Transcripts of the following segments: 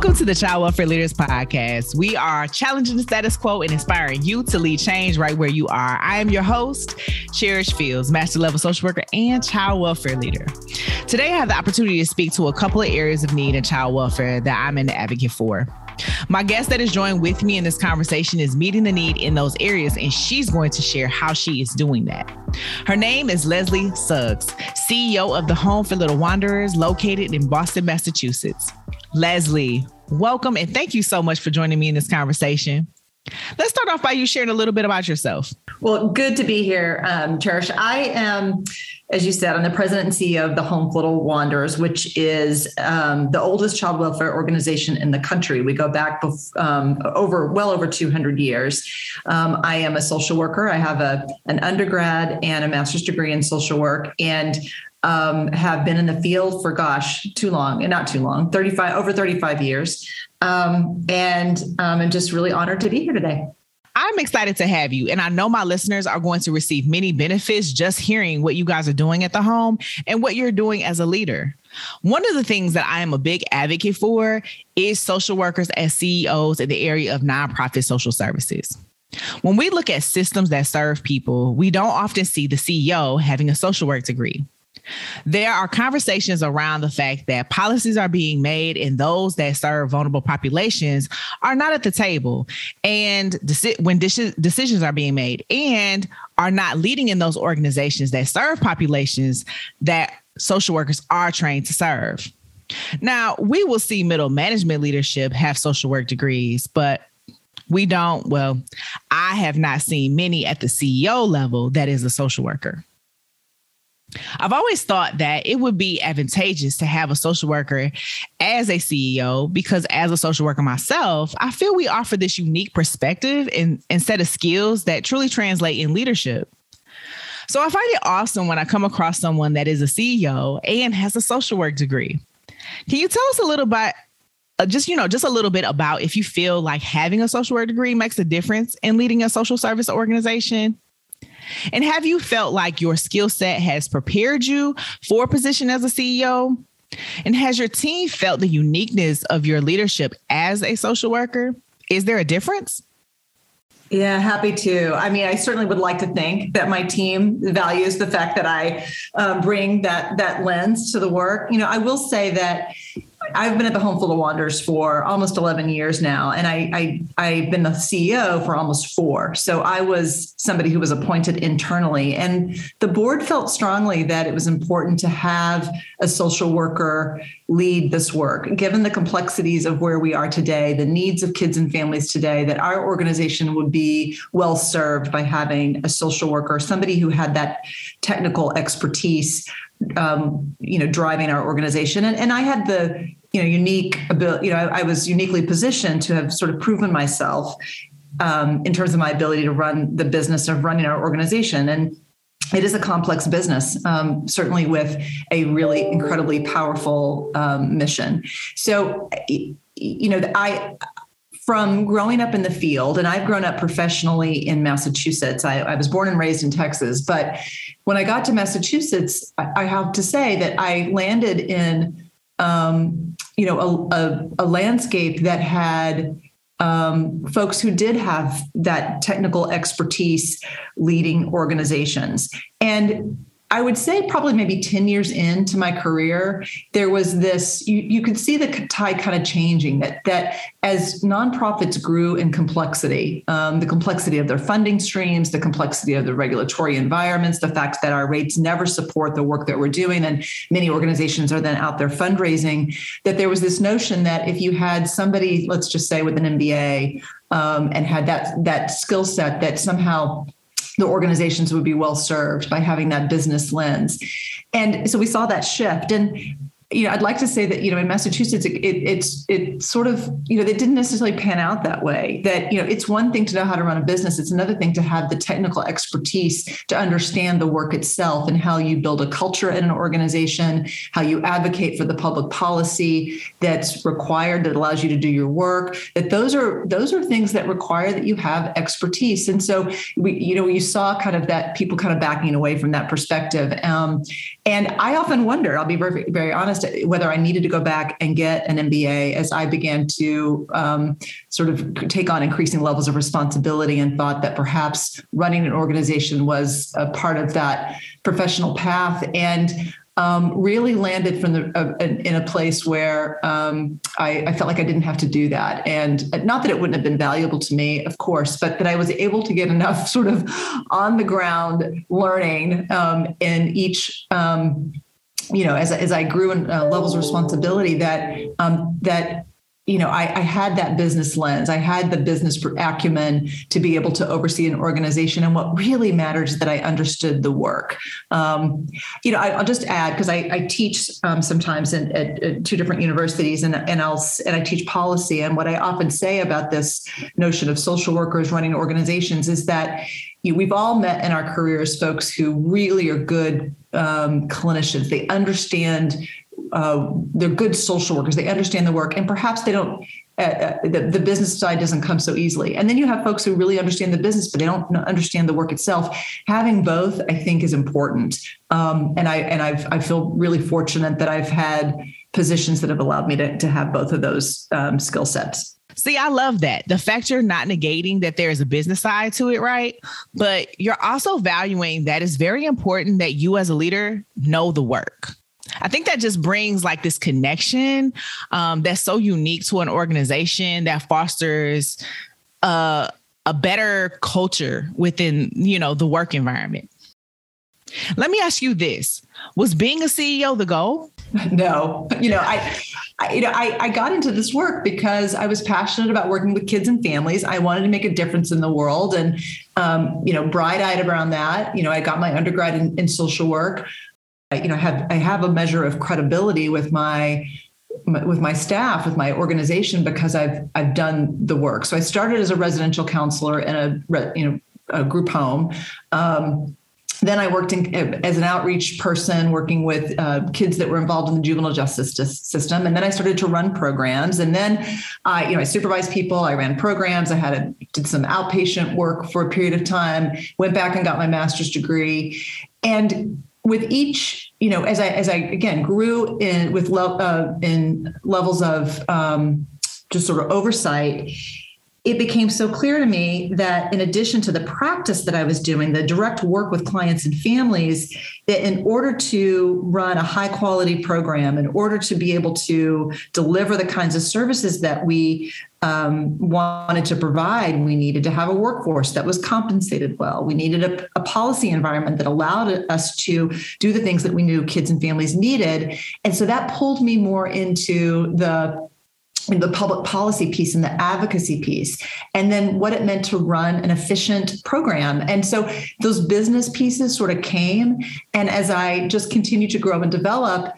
Welcome to the Child Welfare Leaders Podcast. We are challenging the status quo and inspiring you to lead change right where you are. I am your host, Cherish Fields, Master Level Social Worker and Child Welfare Leader. Today, I have the opportunity to speak to a couple of areas of need in child welfare that I'm an advocate for. My guest that is joined with me in this conversation is meeting the need in those areas, and she's going to share how she is doing that. Her name is Leslie Suggs, CEO of the Home for Little Wanderers, located in Boston, Massachusetts. Leslie, welcome and thank you so much for joining me in this conversation. Let's start off by you sharing a little bit about yourself. Well, good to be here, um, Cherish. I am, as you said, I'm the president and CEO of the Home Little Wanderers, which is um, the oldest child welfare organization in the country. We go back bef- um, over well over 200 years. Um, I am a social worker. I have a an undergrad and a master's degree in social work, and um, have been in the field for gosh too long and not too long 35 over 35 years um, and um, i'm just really honored to be here today I'm excited to have you. And I know my listeners are going to receive many benefits just hearing what you guys are doing at the home and what you're doing as a leader. One of the things that I am a big advocate for is social workers as CEOs in the area of nonprofit social services. When we look at systems that serve people, we don't often see the CEO having a social work degree. There are conversations around the fact that policies are being made and those that serve vulnerable populations are not at the table and when decisions are being made and are not leading in those organizations that serve populations that social workers are trained to serve. Now, we will see middle management leadership have social work degrees, but we don't, well, I have not seen many at the CEO level that is a social worker. I've always thought that it would be advantageous to have a social worker as a CEO because, as a social worker myself, I feel we offer this unique perspective and, and set of skills that truly translate in leadership. So I find it awesome when I come across someone that is a CEO and has a social work degree. Can you tell us a little bit, uh, just you know, just a little bit about if you feel like having a social work degree makes a difference in leading a social service organization? And have you felt like your skill set has prepared you for a position as a CEO? And has your team felt the uniqueness of your leadership as a social worker? Is there a difference? Yeah, happy to. I mean, I certainly would like to think that my team values the fact that I uh, bring that that lens to the work. You know, I will say that I've been at the Home for Little Wanderers for almost 11 years now, and I, I I've been the CEO for almost four. So I was somebody who was appointed internally, and the board felt strongly that it was important to have a social worker lead this work, given the complexities of where we are today, the needs of kids and families today. That our organization would be well served by having a social worker, somebody who had that technical expertise um, you know driving our organization and, and i had the you know unique ability you know I, I was uniquely positioned to have sort of proven myself um, in terms of my ability to run the business of running our organization and it is a complex business, um, certainly with a really incredibly powerful um, mission. So, you know, I from growing up in the field, and I've grown up professionally in Massachusetts. I, I, was born and raised in Texas, but when I got to Massachusetts, I, I have to say that I landed in, um, you know, a, a, a, landscape that had um, folks who did have that technical expertise leading organizations, and I would say probably maybe 10 years into my career, there was this, you, you could see the tide kind of changing that, that as nonprofits grew in complexity, um, the complexity of their funding streams, the complexity of the regulatory environments, the fact that our rates never support the work that we're doing, and many organizations are then out there fundraising, that there was this notion that if you had somebody, let's just say with an MBA, um, and had that that skill set that somehow the organizations would be well served by having that business lens. And so we saw that shift. And you know, I'd like to say that you know in Massachusetts, it, it, it's it sort of you know they didn't necessarily pan out that way. That you know it's one thing to know how to run a business; it's another thing to have the technical expertise to understand the work itself and how you build a culture in an organization, how you advocate for the public policy that's required that allows you to do your work. That those are those are things that require that you have expertise. And so we you know you saw kind of that people kind of backing away from that perspective. Um, And I often wonder, I'll be very, very honest, whether I needed to go back and get an MBA as I began to um, sort of take on increasing levels of responsibility and thought that perhaps running an organization was a part of that professional path. And um, really landed from the uh, in a place where um, I, I, felt like I didn't have to do that, and not that it wouldn't have been valuable to me, of course, but that I was able to get enough sort of on the ground learning um, in each. Um, you know, as, as I grew in uh, levels of responsibility, that um, that you know, I, I, had that business lens. I had the business acumen to be able to oversee an organization. And what really matters is that I understood the work. Um, you know, I, will just add because I, I, teach um, sometimes in, at, at, two different universities, and and I'll and I teach policy. And what I often say about this notion of social workers running organizations is that you know, we've all met in our careers folks who really are good um, clinicians. They understand uh, they're good social workers. They understand the work, and perhaps they don't. Uh, uh, the, the business side doesn't come so easily. And then you have folks who really understand the business, but they don't understand the work itself. Having both, I think, is important. Um, and I and I've, I feel really fortunate that I've had positions that have allowed me to, to have both of those um, skill sets. See, I love that. The fact you're not negating that there's a business side to it, right? But you're also valuing that it's very important that you as a leader know the work. I think that just brings like this connection um, that's so unique to an organization that fosters uh, a better culture within you know the work environment. Let me ask you this: Was being a CEO the goal? No, you know, I, I you know, I, I got into this work because I was passionate about working with kids and families. I wanted to make a difference in the world, and um, you know, bright-eyed around that. You know, I got my undergrad in, in social work you know, I have I have a measure of credibility with my with my staff, with my organization, because I've I've done the work. So I started as a residential counselor in a you know a group home. Um, then I worked in, as an outreach person, working with uh, kids that were involved in the juvenile justice system. And then I started to run programs. And then I, you know, I supervised people. I ran programs. I had a, did some outpatient work for a period of time. Went back and got my master's degree. And with each, you know, as I as I again grew in with lo- uh, in levels of um, just sort of oversight, it became so clear to me that in addition to the practice that I was doing, the direct work with clients and families, that in order to run a high quality program, in order to be able to deliver the kinds of services that we um, wanted to provide, we needed to have a workforce that was compensated well. We needed a, a policy environment that allowed us to do the things that we knew kids and families needed. And so that pulled me more into the the public policy piece and the advocacy piece, and then what it meant to run an efficient program. And so those business pieces sort of came. And as I just continued to grow and develop,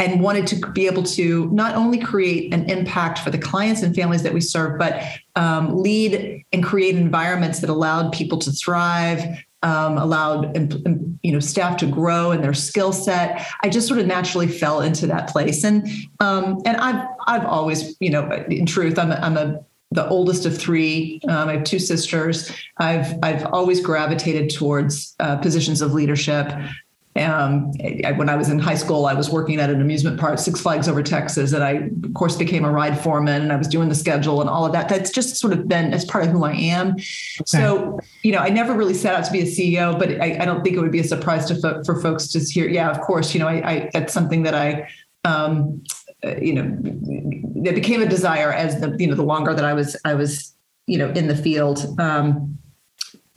and wanted to be able to not only create an impact for the clients and families that we serve, but um, lead and create environments that allowed people to thrive, um, allowed you know staff to grow in their skill set. I just sort of naturally fell into that place, and um, and I've I've always you know in truth I'm a, I'm a the oldest of three. Um, I have two sisters. I've I've always gravitated towards uh, positions of leadership. Um, when I was in high school, I was working at an amusement park, Six Flags over Texas, and I, of course, became a ride foreman, and I was doing the schedule and all of that. That's just sort of been as part of who I am. Okay. So, you know, I never really set out to be a CEO, but I, I don't think it would be a surprise to fo- for folks to hear. Yeah, of course, you know, I, I that's something that I. Um, uh, you know, it became a desire as the you know the longer that I was I was you know in the field. Um,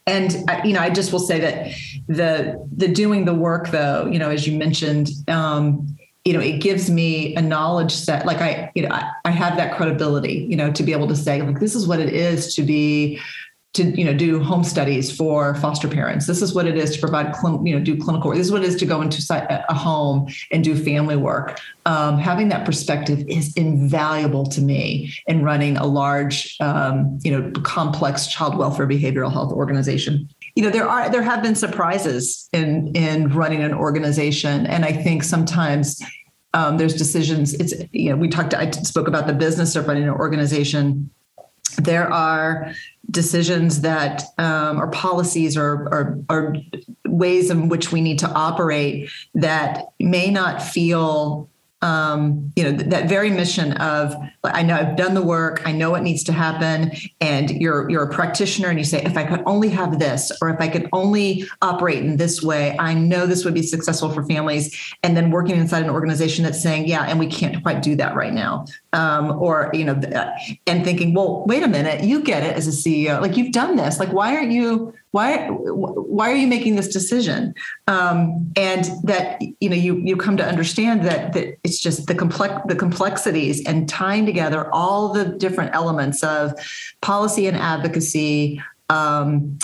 and you know i just will say that the the doing the work though you know as you mentioned um, you know it gives me a knowledge set like i you know I, I have that credibility you know to be able to say like this is what it is to be to you know do home studies for foster parents. This is what it is to provide you know do clinical this is what it is to go into a home and do family work. Um, having that perspective is invaluable to me in running a large um, you know complex child welfare behavioral health organization. You know there are there have been surprises in in running an organization and i think sometimes um, there's decisions it's you know we talked i spoke about the business of running an organization there are decisions that um, or policies or, or, or ways in which we need to operate that may not feel um, you know, th- that very mission of I know I've done the work, I know what needs to happen, and you're you're a practitioner, and you say, if I could only have this, or if I could only operate in this way, I know this would be successful for families. And then working inside an organization that's saying, yeah, and we can't quite do that right now, um, or you know, and thinking, well, wait a minute, you get it as a CEO, like you've done this, like why aren't you why why are you making this decision? Um, and that you know you you come to understand that that it's just the complex the complexities and tying together all the different elements of policy and advocacy um,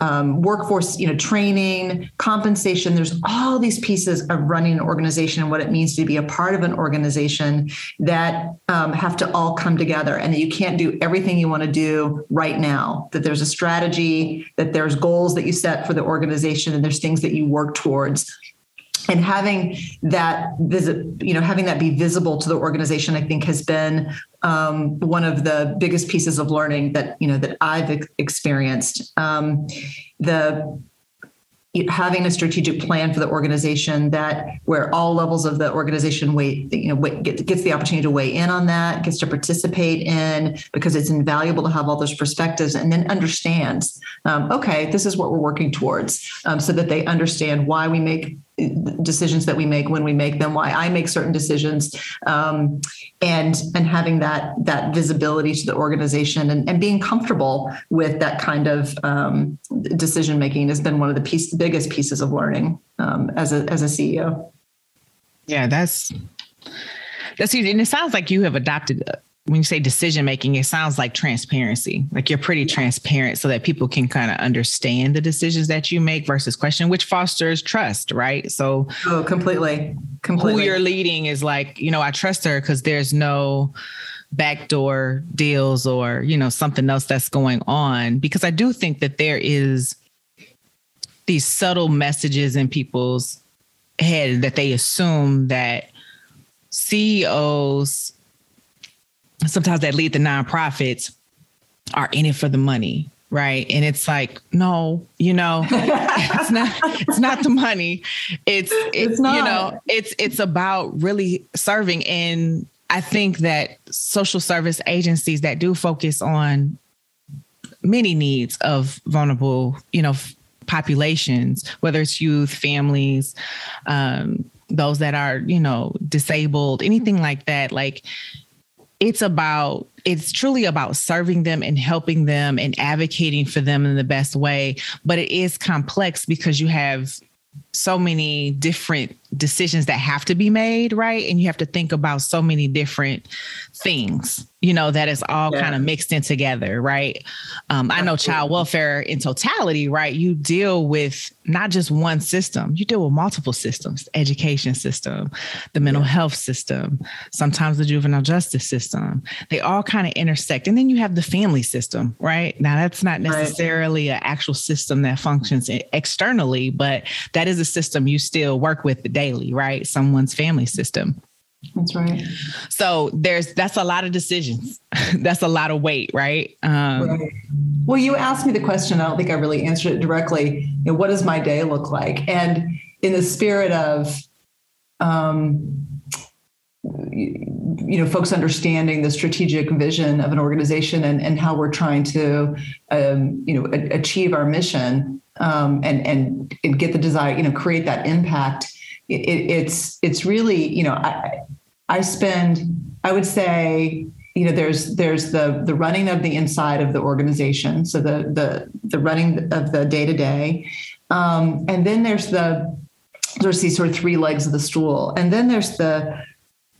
um, workforce, you know, training, compensation. There's all these pieces of running an organization and what it means to be a part of an organization that um, have to all come together, and that you can't do everything you want to do right now. That there's a strategy, that there's goals that you set for the organization, and there's things that you work towards and having that visit you know having that be visible to the organization i think has been um, one of the biggest pieces of learning that you know that i've experienced. Um, the having a strategic plan for the organization that where all levels of the organization weigh you know gets the opportunity to weigh in on that gets to participate in because it's invaluable to have all those perspectives and then understands um, okay this is what we're working towards um, so that they understand why we make decisions that we make when we make them why i make certain decisions um, and and having that that visibility to the organization and, and being comfortable with that kind of um, decision making has been one of the piece, biggest pieces of learning um, as a as a ceo yeah that's that's huge and it sounds like you have adopted when you say decision making, it sounds like transparency. Like you're pretty transparent so that people can kind of understand the decisions that you make versus question, which fosters trust, right? So, oh, completely, completely. Who you're leading is like, you know, I trust her because there's no backdoor deals or, you know, something else that's going on. Because I do think that there is these subtle messages in people's head that they assume that CEOs sometimes that lead the nonprofits are in it for the money right? And it's like no you know it's not it's not the money. It's it's, not. you know it's it's about really serving. And i think that social service agencies that do focus on many needs of vulnerable you know populations whether it's youth families um, those that are you know disabled anything like that like it's about it's truly about serving them and helping them and advocating for them in the best way. But it is complex because you have so many different decisions that have to be made, right? And you have to think about so many different things, you know, that is all yeah. kind of mixed in together, right? Um, I know child welfare in totality, right? You deal with not just one system, you deal with multiple systems, education system, the mental yeah. health system, sometimes the juvenile justice system. They all kind of intersect. And then you have the family system, right? Now, that's not necessarily right. an actual system that functions externally, but that is a system you still work with daily daily, right? Someone's family system. That's right. So there's that's a lot of decisions. that's a lot of weight, right? Um, right? Well, you asked me the question. I don't think I really answered it directly. You know, what does my day look like? And in the spirit of, um, you know, folks understanding the strategic vision of an organization and, and how we're trying to, um, you know, a- achieve our mission um, and, and get the desire, you know, create that impact it, it's it's really you know I I spend I would say you know there's there's the the running of the inside of the organization so the the the running of the day to day and then there's the there's these sort of three legs of the stool and then there's the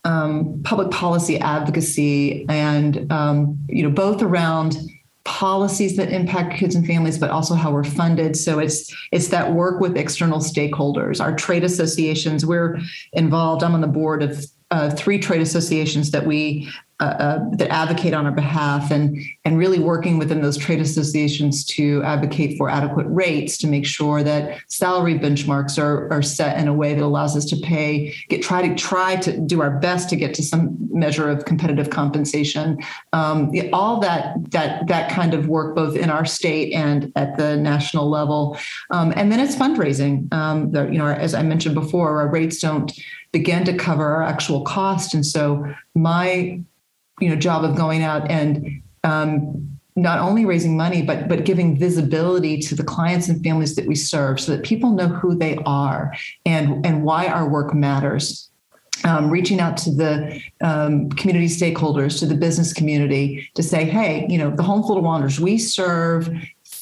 um, public policy advocacy and um, you know both around policies that impact kids and families but also how we're funded. So it's it's that work with external stakeholders our trade associations. We're involved i'm on the board of uh, three trade associations that we uh, uh, that advocate on our behalf and and really working within those trade associations to advocate for adequate rates to make sure that salary benchmarks are, are set in a way that allows us to pay get try to try to do our best to get to some measure of competitive compensation. Um, all that that that kind of work both in our state and at the national level. Um, and then it's fundraising. Um, you know as I mentioned before our rates don't begin to cover our actual cost. And so my you know job of going out and um, not only raising money but but giving visibility to the clients and families that we serve so that people know who they are and and why our work matters. Um, reaching out to the um, community stakeholders, to the business community to say, hey, you know, the Home for Little Wanderers, we serve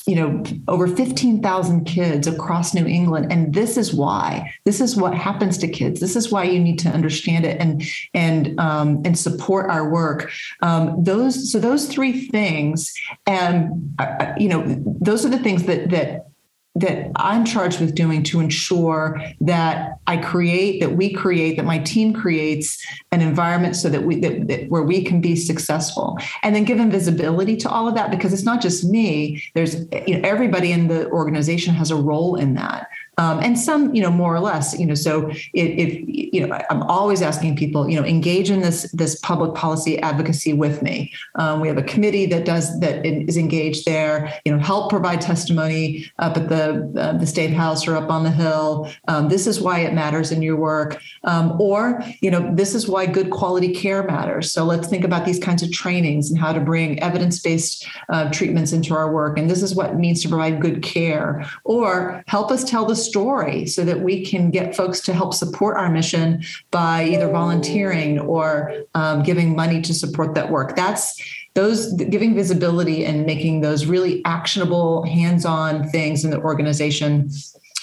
you know over 15,000 kids across New England. And this is why this is what happens to kids. This is why you need to understand it and and um, and support our work. Um, those so those three things and uh, you know those are the things that that that I'm charged with doing to ensure that I create, that we create, that my team creates an environment so that we that, that, where we can be successful, and then given visibility to all of that because it's not just me. There's you know everybody in the organization has a role in that um, and some you know more or less you know so if, you know i'm always asking people you know engage in this this public policy advocacy with me. Um, we have a committee that does that is engaged there you know help provide testimony up at the uh, the state house or up on the hill. Um, this is why it matters in your work. Um, or you know this is why good quality care matters. So let's think about these kinds of trainings and how to bring evidence-based uh, treatments into our work. And this is what it means to provide good care. Or help us tell the story so that we can get folks to help support our mission by either volunteering or um, giving money to support that work. That's those giving visibility and making those really actionable, hands on things in the organization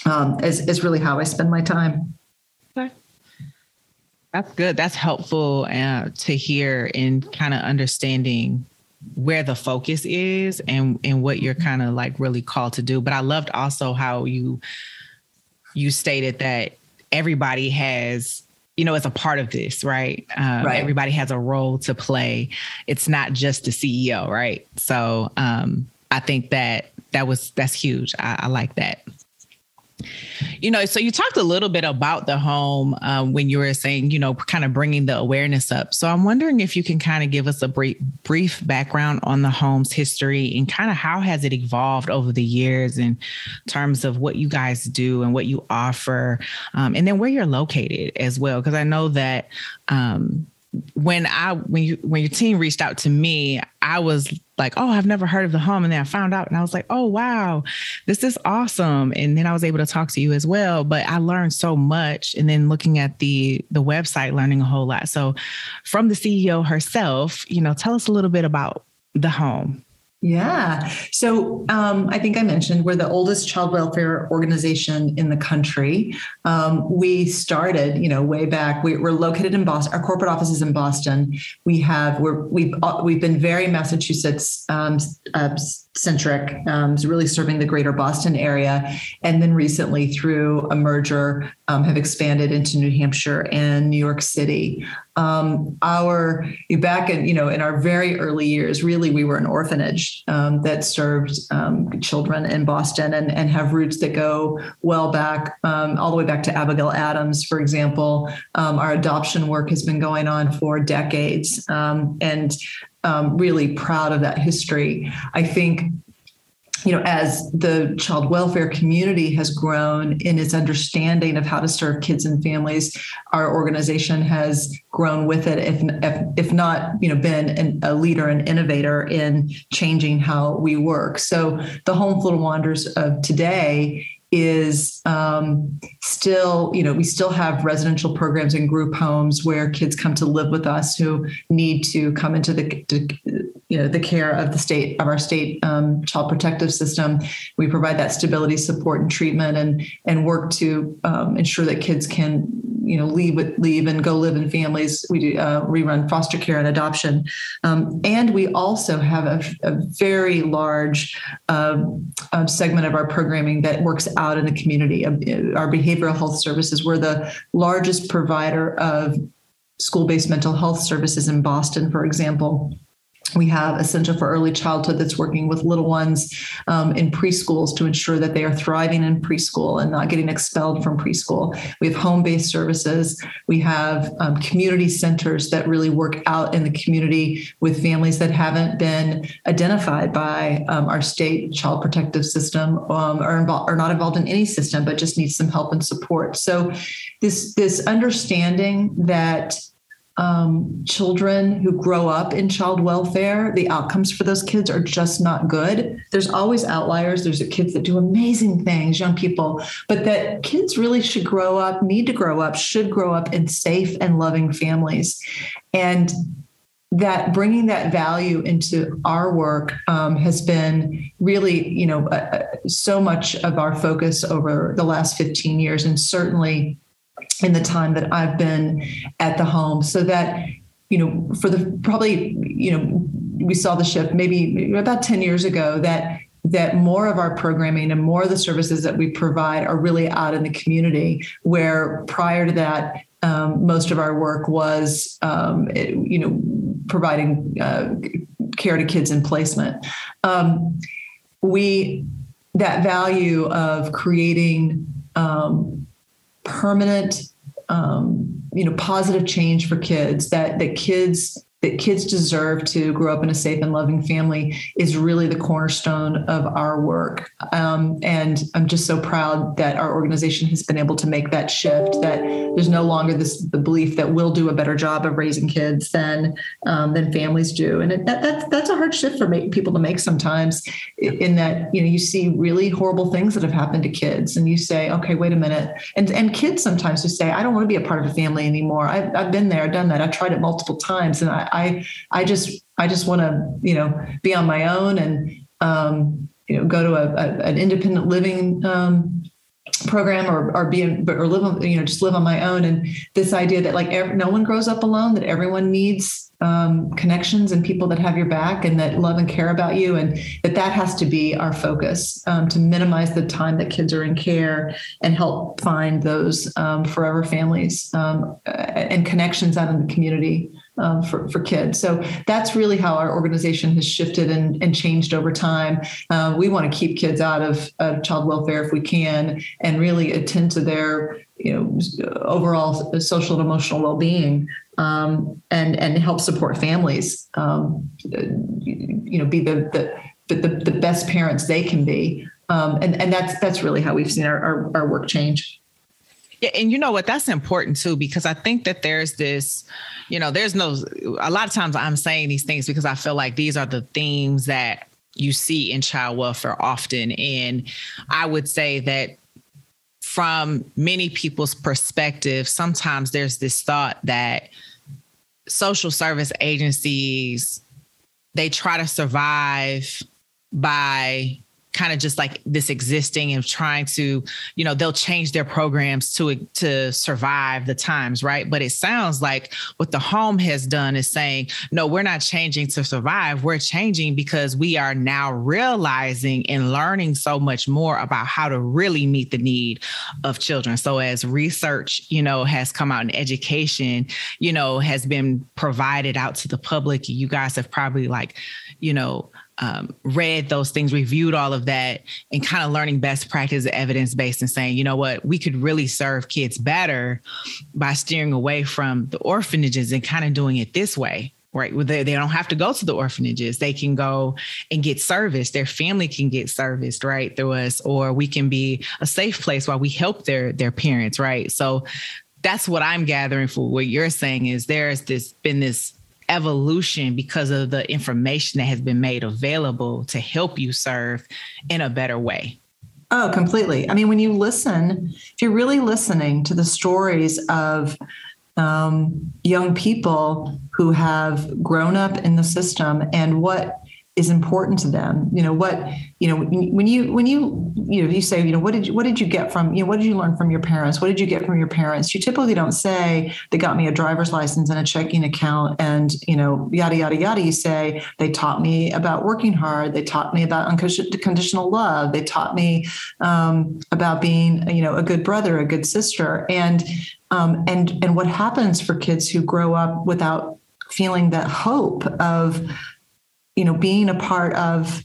um, is, is really how I spend my time. That's good. That's helpful uh, to hear in kind of understanding where the focus is and and what you're kind of like really called to do. But I loved also how you you stated that everybody has you know, as a part of this, right? Um, right? Everybody has a role to play. It's not just the CEO, right? So um, I think that that was that's huge. I, I like that. You know, so you talked a little bit about the home um, when you were saying, you know, kind of bringing the awareness up. So I'm wondering if you can kind of give us a brief, brief background on the home's history and kind of how has it evolved over the years in terms of what you guys do and what you offer, um, and then where you're located as well. Because I know that um, when I when you when your team reached out to me, I was like, oh, I've never heard of the home. And then I found out and I was like, oh wow, this is awesome. And then I was able to talk to you as well. But I learned so much. And then looking at the the website, learning a whole lot. So from the CEO herself, you know, tell us a little bit about the home. Yeah. So um, I think I mentioned we're the oldest child welfare organization in the country. Um, we started, you know, way back. We, are located in Boston. Our corporate office is in Boston. We have we're we've uh, we've been very Massachusetts um, uh, centric, um, is really serving the greater Boston area. And then recently, through a merger, um, have expanded into New Hampshire and New York City. Um, our back in you know in our very early years, really we were an orphanage um, that served um, children in Boston and, and have roots that go well back, um, all the way back to Abigail Adams, for example. our adoption work has been going on for decades, and um, really proud of that history. I think you know, as the child welfare community has grown in its understanding of how to serve kids and families, our organization has grown with it, if if, if not, you know, been an, a leader and innovator in changing how we work. So the Home of Wonders of today is um, still, you know, we still have residential programs and group homes where kids come to live with us who need to come into the, to, you know, the care of the state of our state um, child protective system. We provide that stability, support, and treatment, and and work to um, ensure that kids can you know leave leave and go live in families. We do uh, rerun foster care and adoption, um, and we also have a, a very large uh, uh, segment of our programming that works out in the community. Uh, our behavioral health services. We're the largest provider of school based mental health services in Boston, for example. We have a Center for Early Childhood that's working with little ones um, in preschools to ensure that they are thriving in preschool and not getting expelled from preschool. We have home based services. We have um, community centers that really work out in the community with families that haven't been identified by um, our state child protective system um, or, or not involved in any system, but just need some help and support. So, this, this understanding that um, children who grow up in child welfare, the outcomes for those kids are just not good. There's always outliers. There's kids that do amazing things, young people, but that kids really should grow up, need to grow up, should grow up in safe and loving families. And that bringing that value into our work um, has been really, you know, uh, so much of our focus over the last 15 years, and certainly in the time that I've been at the home. So that you know for the probably you know we saw the shift maybe about 10 years ago that that more of our programming and more of the services that we provide are really out in the community where prior to that um, most of our work was um, you know providing uh, care to kids in placement. Um, we that value of creating um, permanent um, you know positive change for kids that that kids that kids deserve to grow up in a safe and loving family is really the cornerstone of our work. Um, and I'm just so proud that our organization has been able to make that shift. That there's no longer this the belief that we'll do a better job of raising kids than um, than families do. And it, that, that's that's a hard shift for make, people to make sometimes. In that you know you see really horrible things that have happened to kids, and you say, okay, wait a minute. And and kids sometimes who say, I don't want to be a part of a family anymore. I've, I've been there, done that. I've tried it multiple times, and I I I just I just want to you know be on my own and um, you know go to a, a an independent living um, program or or be or live you know just live on my own. And this idea that like every, no one grows up alone that everyone needs um, connections and people that have your back and that love and care about you and that that has to be our focus um, to minimize the time that kids are in care and help find those um, forever families um, and connections out in the community um, for, for kids. So that's really how our organization has shifted and, and changed over time. Uh, we want to keep kids out of, of child welfare if we can and really attend to their you know overall social and emotional well-being um, and and help support families um, you know be the, the the, the best parents they can be um, and and that's that's really how we've seen our, our, our work change yeah, and you know what? That's important too because I think that there's this, you know, there's no. A lot of times I'm saying these things because I feel like these are the themes that you see in child welfare often, and I would say that from many people's perspective, sometimes there's this thought that social service agencies they try to survive by kind of just like this existing and trying to you know they'll change their programs to to survive the times right? But it sounds like what the home has done is saying no we're not changing to survive. We're changing because we are now realizing and learning so much more about how to really meet the need of children. So as research you know has come out in education you know has been provided out to the public you guys have probably like you know um, read those things, reviewed all of that, and kind of learning best practice, evidence based, and saying, you know what, we could really serve kids better by steering away from the orphanages and kind of doing it this way. Right. They, they don't have to go to the orphanages. They can go and get service. Their family can get serviced right through us, or we can be a safe place while we help their their parents. Right. So that's what I'm gathering for what you're saying is there's this been this evolution because of the information that has been made available to help you serve in a better way. Oh, completely. I mean, when you listen, if you're really listening to the stories of um, young people who have grown up in the system and what is important to them. You know what you know when you when you you know you say you know what did you what did you get from you know what did you learn from your parents? What did you get from your parents? You typically don't say they got me a driver's license and a checking account and you know yada yada yada. You say they taught me about working hard. They taught me about unconditional love. They taught me um, about being you know a good brother a good sister. And Um, and and what happens for kids who grow up without feeling that hope of, you know, being a part of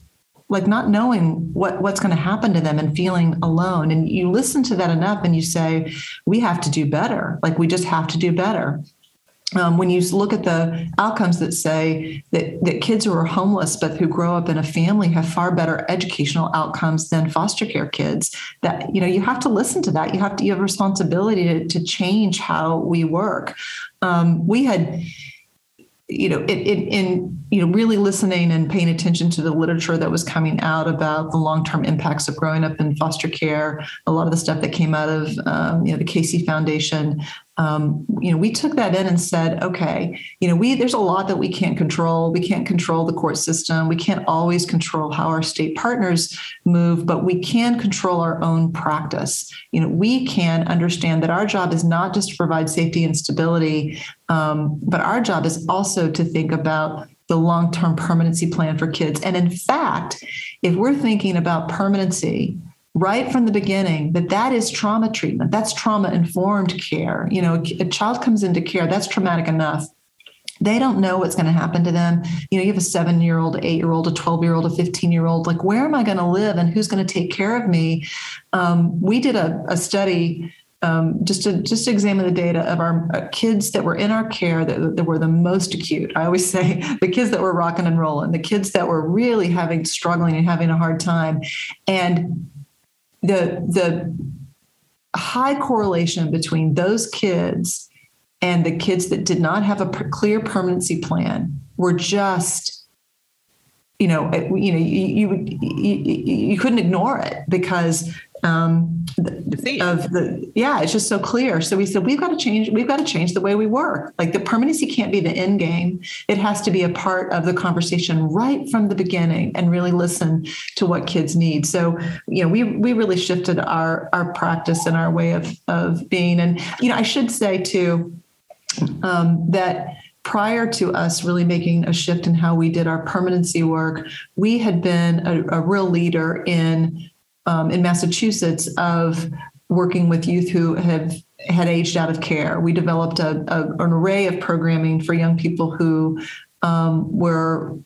like not knowing what what's going to happen to them and feeling alone. And you listen to that enough and you say we have to do better. Like we just have to do better. Um, when you look at the outcomes that say that, that kids who are homeless but who grow up in a family have far better educational outcomes than foster care kids that you know you have to listen to that. You have to you have responsibility to, to change how we work. Um, we had you know, in, in, you know, really listening and paying attention to the literature that was coming out about the long-term impacts of growing up in foster care, a lot of the stuff that came out of, um, you know, the Casey Foundation, um, you know, we took that in and said, okay, you know, we there's a lot that we can't control. We can't control the court system. We can't always control how our state partners move, but we can control our own practice. You know, we can understand that our job is not just to provide safety and stability, um, but our job is also to think about the long-term permanency plan for kids. And in fact, if we're thinking about permanency right from the beginning that that is trauma treatment. That's trauma informed care. You know a child comes into care that's traumatic enough. They don't know what's going to happen to them. You know you have a seven year old eight year old a 12 year old a 15 year old like where am i going to live and who's going to take care of me? Um, we did a, a study um, just to just to examine the data of our uh, kids that were in our care that, that were the most acute. I always say the kids that were rocking and rolling, the kids that were really having struggling and having a hard time, and the the high correlation between those kids and the kids that did not have a clear permanency plan were just you know you know you, you you, you couldn't ignore it because um, of the yeah it's just so clear. So we said we've got to change we've got to change the way we work. Like the permanency can't be the end game. It has to be a part of the conversation right from the beginning and really listen to what kids need. So you know we we really shifted our our practice and our way of of being. And you know i should say too um, that prior to us really making a shift in how we did our permanency work, we had been a, a real leader in um, in Massachusetts of working with youth who have had aged out of care. We developed a, a, an array of programming for young people who um, were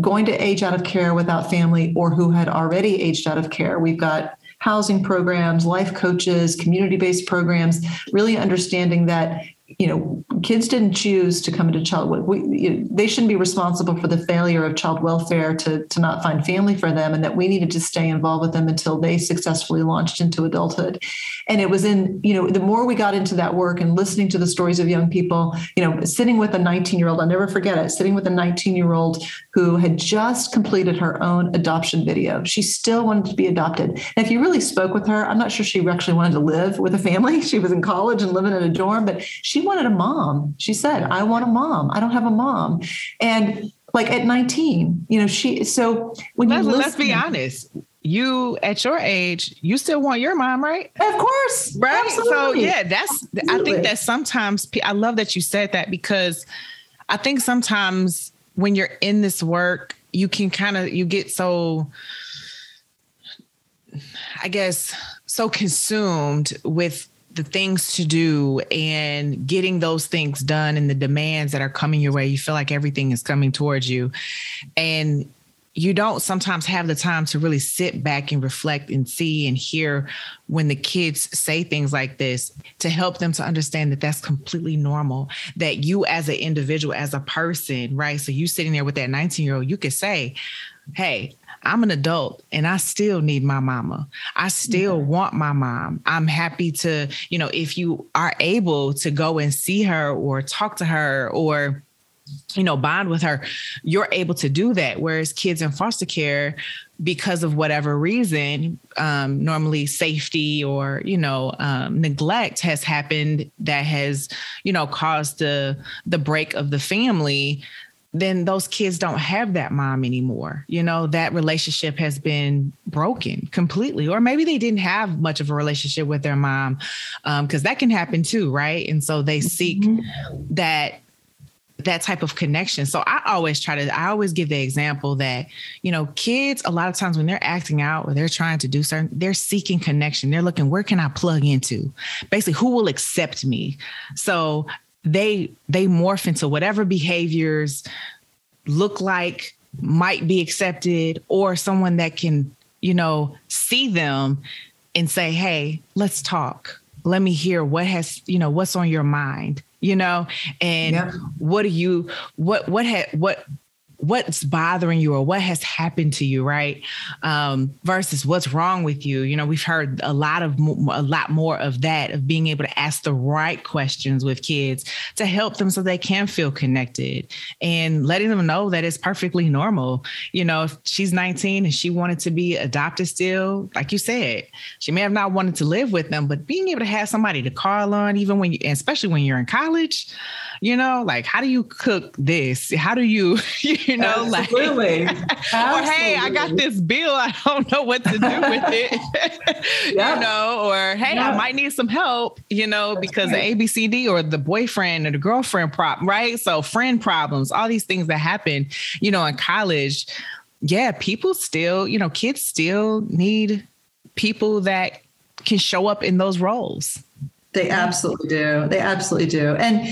going to age out of care without family or who had already aged out of care. We've got housing programs, life coaches, community based programs, really understanding that you know, kids didn't choose to come into child. We, you they shouldn't be responsible for the failure of child welfare to to not find family for them, and that we needed to stay involved with them until they successfully launched into adulthood. And it was in you know the more we got into that work and listening to the stories of young people, you know, sitting with a 19 year old, I'll never forget it, sitting with a 19 year old who had just completed her own adoption video. She still wanted to be adopted. And if you really spoke with her, I'm not sure she actually wanted to live with a family. She was in college and living in a dorm, but she wanted a mom. She said, I want a mom. I don't have a mom. And like at 19, you know, she, so when let's, you listen, let's be honest, you at your age, you still want your mom, right? Of course. Right. Absolutely. So yeah, that's, Absolutely. I think that sometimes I love that you said that because I think sometimes when you're in this work, you can kind of, you get so, I guess, so consumed with the things to do and getting those things done and the demands that are coming your way. You feel like everything is coming towards you. And you don't sometimes have the time to really sit back and reflect and see and hear when the kids say things like this to help them to understand that that's completely normal that you as an individual as a person right so you sitting there with that 19 year old you could say hey I'm an adult and I still need my mama. I still mm-hmm. want my mom. I'm happy to, you know, if you are able to go and see her or talk to her or you know bond with her you're able to do that whereas kids in foster care because of whatever reason um, normally safety or you know um, neglect has happened that has you know caused the the break of the family then those kids don't have that mom anymore. You know, that relationship has been broken completely. Or maybe they didn't have much of a relationship with their mom, because um, that can happen too, right? And so they seek mm-hmm. that that type of connection. So I always try to, I always give the example that, you know, kids, a lot of times when they're acting out or they're trying to do certain, they're seeking connection. They're looking, where can I plug into? Basically, who will accept me? So they they morph into whatever behaviors look like might be accepted or someone that can, you know, see them and say, hey, let's talk. Let me hear what has, you know, what's on your mind, you know, and what do you, what, what had, what, what's bothering you or what has happened to you right? Um, versus what's wrong with you. You know we've heard a lot of a lot more of that of being able to ask the right questions with kids to help them so they can feel connected and letting them know that it's perfectly normal. You know if she's 19 and she wanted to be adopted still like you said she may have not wanted to live with them but being able to have somebody to call on even when you especially when you're in college you know, like how do you cook this? How do you, you know, Absolutely. like, or hey, I got this bill. I don't know what to do with it, yeah. you know, or hey, yeah. I might need some help, you know, That's because right. the ABCD or the boyfriend or the girlfriend problem, right? So friend problems, all these things that happen, you know, in college. Yeah, people still, you know, kids still need people that can show up in those roles. They absolutely do. They absolutely do. And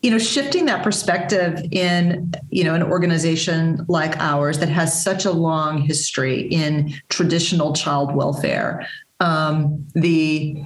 you know shifting that perspective in you know an organization like ours that has such a long history in traditional child welfare um, the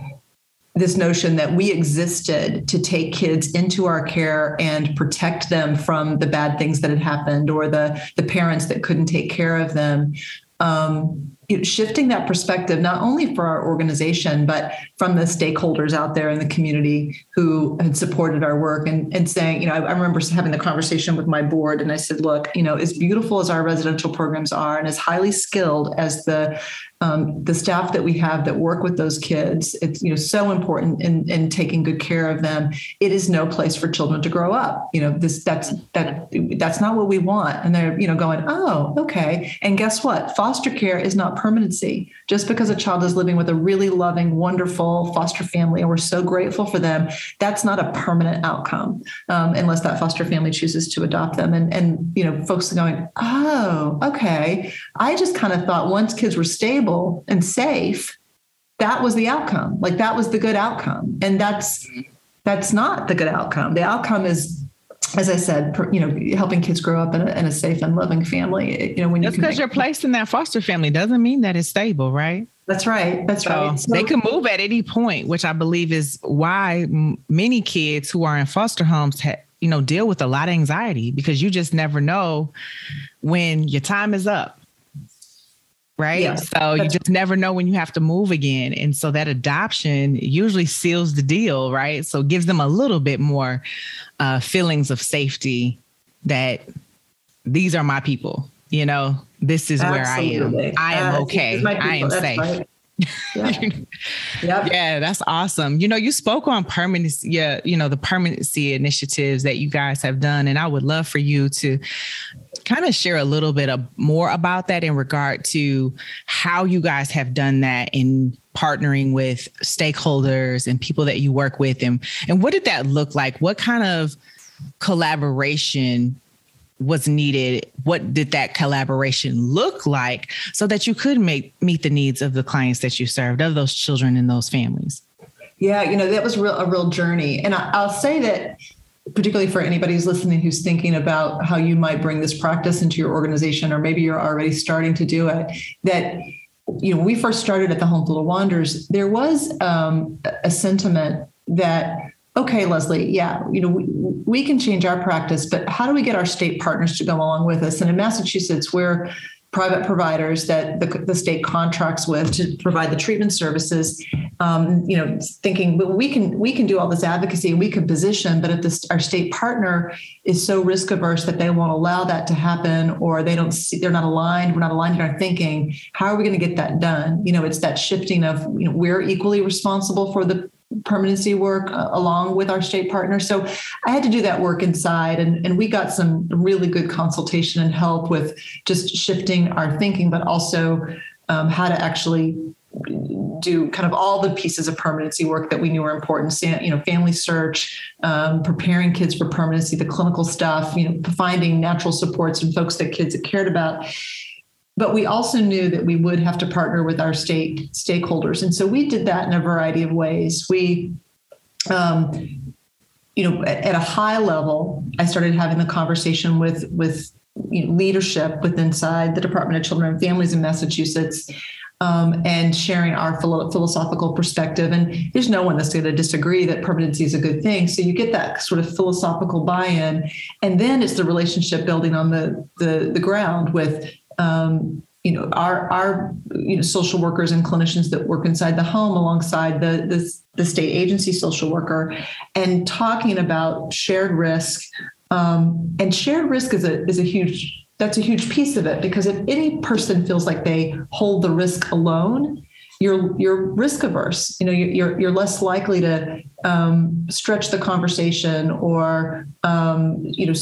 this notion that we existed to take kids into our care and protect them from the bad things that had happened or the the parents that couldn't take care of them um, shifting that perspective not only for our organization but from the stakeholders out there in the community who had supported our work and, and saying you know I, I, remember having the conversation with my board and i said look you know as beautiful as our residential programs are and as highly skilled as the um, the staff that we have that work with those kids it's you know so important in, in taking good care of them. It is no place for children to grow up. You know this that's that that's not what we want. And they're you know going oh okay. And guess what? Foster care is not permanency. Just because a child is living with a really loving wonderful foster family and we're so grateful for them that's not a permanent outcome um, unless that foster family chooses to adopt them. And and you know folks are going oh okay. I just kind of thought once kids were stable stable and safe, that was the outcome. Like that was the good outcome. And that's that's not the good outcome. The outcome is as I said, you know, helping kids grow up in a, in a safe and loving family. Eh, you know, when just because you are placed in that foster family doesn't mean that it's stable, right? That's right. That's so right. So, they can move at any point, which I believe is why many kids who are in foster homes, ha- you know, deal with a lot of anxiety because you just never know when your time is up right? So you just never know when you have to move again. And so that adoption usually seals the deal, right? So it gives them a little bit more uh, feelings of safety that these are my people, you know, this is Absolutely. where I am. I am uh, okay. I am safe. Right. Yeah. yep. yeah, that's awesome. You know, you spoke on permanency, yeah, you know, the permanency initiatives that you guys have done. And I would love for you to kind of share a little bit of more about that in regard to how you guys have done that in partnering with stakeholders and people that you work with and and what did that look like what kind of collaboration was needed what did that collaboration look like so that you could make meet the needs of the clients that you served of those children and those families? Yeah you know that was real, a real journey. And I, i'll say that particularly for anybody who's listening who's thinking about how you might bring this practice into your organization, or maybe you're already starting to do it, that you know, when we first started at the Home Little Wanderers, there was um, a sentiment that, okay, Leslie, yeah, you know, we, we can change our practice, but how do we get our state partners to go along with us? And in Massachusetts, we're private providers that the, the state contracts with to provide the treatment services. Um, you know, thinking well, we can we can do all this advocacy, and we can position, but if this, our state partner is so risk averse that they won't allow that to happen, or they don't see they're not aligned, we're not aligned in our thinking. How are we going to get that done? You know, it's that shifting of you know we're equally responsible for the permanency work uh, along with our state partners. So I had to do that work inside, and, and we got some really good consultation and help with just shifting our thinking, but also um, how to actually do kind of all the pieces of permanency work that we knew were important. You know, family search, um, preparing kids for permanency, the clinical stuff. You know, finding natural supports and folks that kids had cared about. But we also knew that we would have to partner with our state stakeholders, and so we did that in a variety of ways. We um, you know, at, at, a high level, I started having the conversation with with you know, leadership with inside the Department of Children and Families in Massachusetts. Um, and sharing our philosophical perspective. And there's no one that's going to disagree that permanency is a good thing. So you get that sort of philosophical buy-in, and then it's the relationship building on the the, the ground with um, you know our our you know social workers and clinicians that work inside the home alongside the the, the state agency social worker and talking about shared risk um, and shared risk is a is a huge that's a huge piece of it because if any person feels like they hold the risk alone you're you're risk averse you know you're you're less likely to um, stretch the conversation or um, you know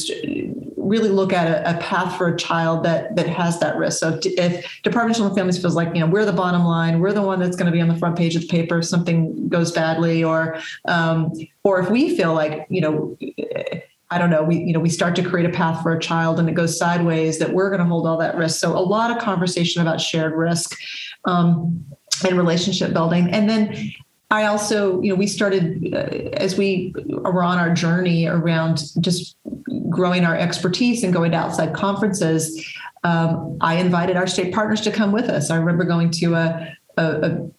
really look at a, a, path for a child that that has that risk so if, if department of children and families feels like you know we're the bottom line we're the one that's going to be on the front page of the paper if something goes badly or um, or if we feel like you know I don't know, we, you know, we start to create a path for a child and it goes sideways that we're going to hold all that risk. So a lot of conversation about shared risk. Um, and relationship building. And then I also, you know, we started uh, as we were on our journey around just growing our expertise and going to outside conferences. Um, I invited our state partners to come with us. I remember going to a, a,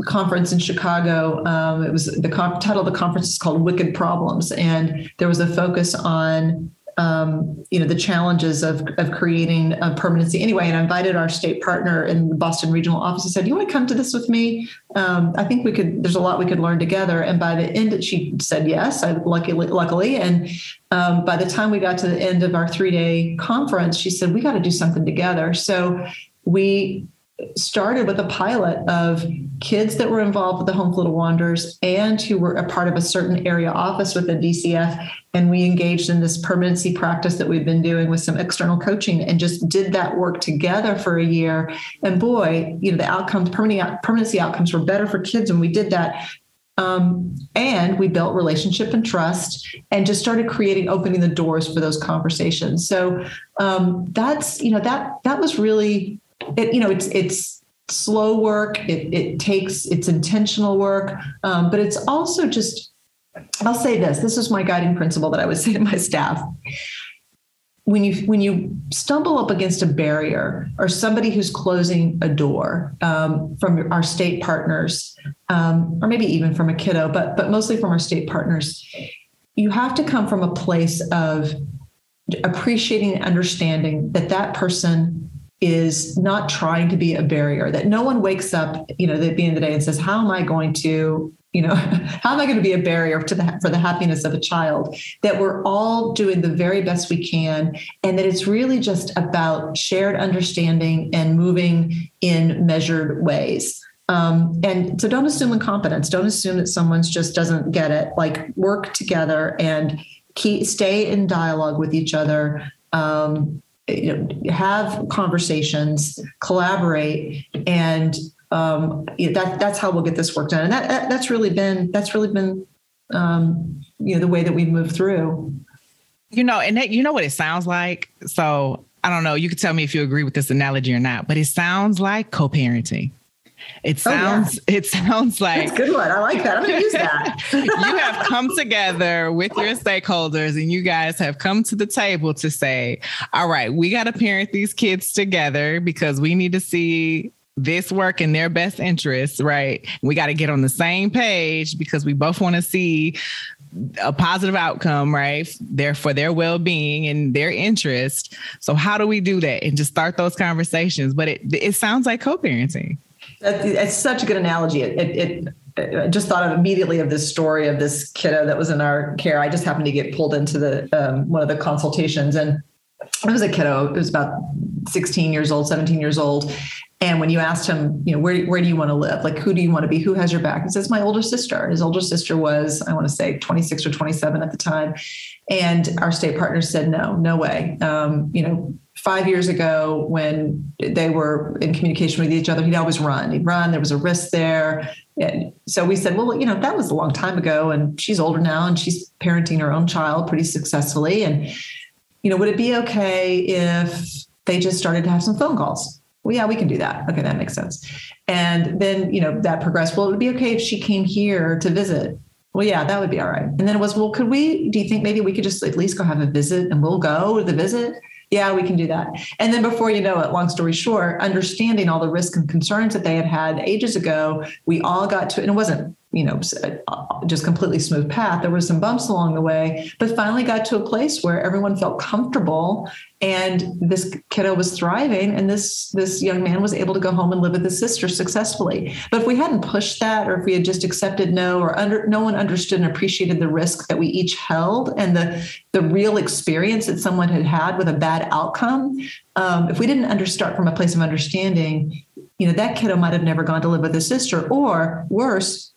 a conference in Chicago. Um, it was the title of the conference is called Wicked Problems, and there was a focus on um, you know the challenges of of creating a permanency anyway. And I invited our state partner in the Boston regional office and said you want to come to this with me? Um, I think we could there's a lot we could learn together. And by the end she said yes I luckily luckily. And um, by the time we got to the end of our three day conference she said we got to do something together. So we started with a pilot of kids that were involved with the Home Little Wanderers and who were a part of a certain area office with the DCF. And we engaged in this permanency practice that we've been doing with some external coaching and just did that work together for a year. And boy, you know, the outcomes, permanency outcomes were better for kids when we did that. Um, and we built relationship and trust and just started creating opening the doors for those conversations so um, that's you know that that was really it, you know, it's it's slow work. It, it takes it's intentional work, um, but it's also just. I'll say this. This is my guiding principle that I would say to my staff. When you when you stumble up against a barrier or somebody who's closing a door um, from our state partners, um, or maybe even from a kiddo, but but mostly from our state partners, you have to come from a place of appreciating and understanding that that person is not trying to be a barrier that no one wakes up you know at the end of the day and says how am i going to you know how am i going to be a barrier to the for the happiness of a child? That we're all doing the very best we can and that it's really just about shared understanding and moving in measured ways. Um, and so don't assume incompetence. Don't assume that someone's just doesn't get it. Like work together and keep stay in dialogue with each other um, you know, have conversations, collaborate, and um, you that that's how we'll get this work done. And that, that that's really been that's really been um, you know the way that we've moved through. You know, and that, you know what it sounds like. So I don't know. You can tell me if you agree with this analogy or not, but it sounds like co-parenting. Oh, it sounds oh, yeah. it sounds like That's good one. I like that. I'm gonna use that. you have come together with your stakeholders and you guys have come to the table to say, all right, we gotta parent these kids together because we need to see this work in their best interests, right? We got to get on the same page because we both want to see a positive outcome, right? There for their well-being and their interest. So how do we do that and just start those conversations? But it it sounds like co-parenting. It's such a good analogy. It, it, it, I just thought of immediately of this story of this kiddo that was in our care. I just happened to get pulled into the um, one of the consultations, and it was a kiddo. It was about 16 years old, 17 years old. And when you asked him, you know, where, where do you want to live? Like, who do you want to be? Who has your back? He says, my older sister. His older sister was, I want to say 26 or 27 at the time. And our state partner said, no, no way. Um, you know, five years ago when they were in communication with each other, he'd always run. He'd run. There was a risk there. And so we said, well, you know, that was a long time ago, and she's older now, and she's parenting her own child pretty successfully. And you know, would it be okay if they just started to have some phone calls? Well, yeah, we can do that. Okay, that makes sense. And then, you know, that progressed. Well, it would be okay if she came here to visit. Well, yeah, that would be all right. And then it was, well, could we, do you think maybe we could just at least go have a visit and we'll go to the visit? Yeah, we can do that. And then before you know it, long story short, understanding all the risks and concerns that they had had ages ago, we all got to, and it wasn't you know uh, just completely smooth path. There were some bumps along the way but finally got to a place where everyone felt comfortable and this kiddo was thriving and this this young man was able to go home and live with his sister successfully. But if we hadn't pushed that or if we had just accepted no or under no one understood and appreciated the risk that we each held and the the real experience that someone had had with a bad outcome um, if we didn't start from a place of understanding you know that kiddo might have never gone to live with his sister or worse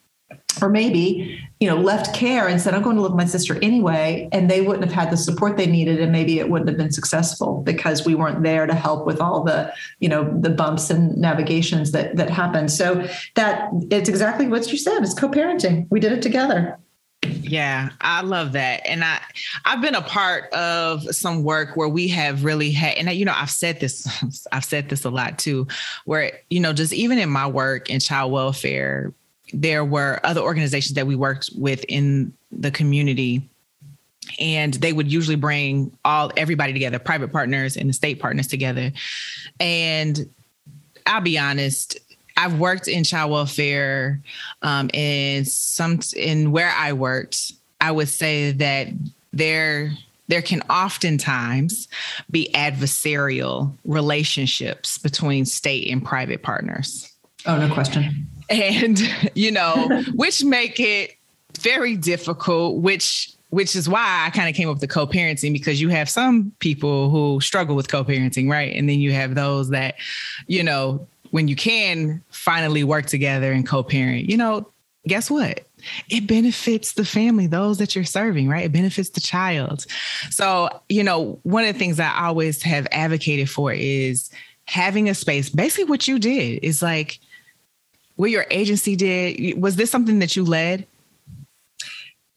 or maybe you know left care and said i'm going to live with my sister anyway and they wouldn't have had the support they needed and maybe it wouldn't have been successful because we weren't there to help with all the you know the bumps and navigations that that happened. So that it's exactly what you said it's co-parenting. We did it together. Yeah, I love that. And I I've been a part of some work where we have really had and you know, I've said this I've said this a lot too where you know, just even in my work in child welfare, there were other organizations that we worked with in the community. And they would usually bring all everybody together private partners and the state partners together. And i'll be honest i've worked in child welfare um, and some in where i worked i would say that there there can oftentimes be adversarial relationships between state and private partners. Oh no question and you know which make it very difficult which which is why I kind of came up with the co-parenting because you have some people who struggle with co-parenting, right? And then you have those that, you know, when you can finally work together and co-parent, you know, guess what? It benefits the family, those that you're serving, right? It benefits the child. So, you know, one of the things I always have advocated for is having a space. Basically, what you did is like what your agency did was this something that you led?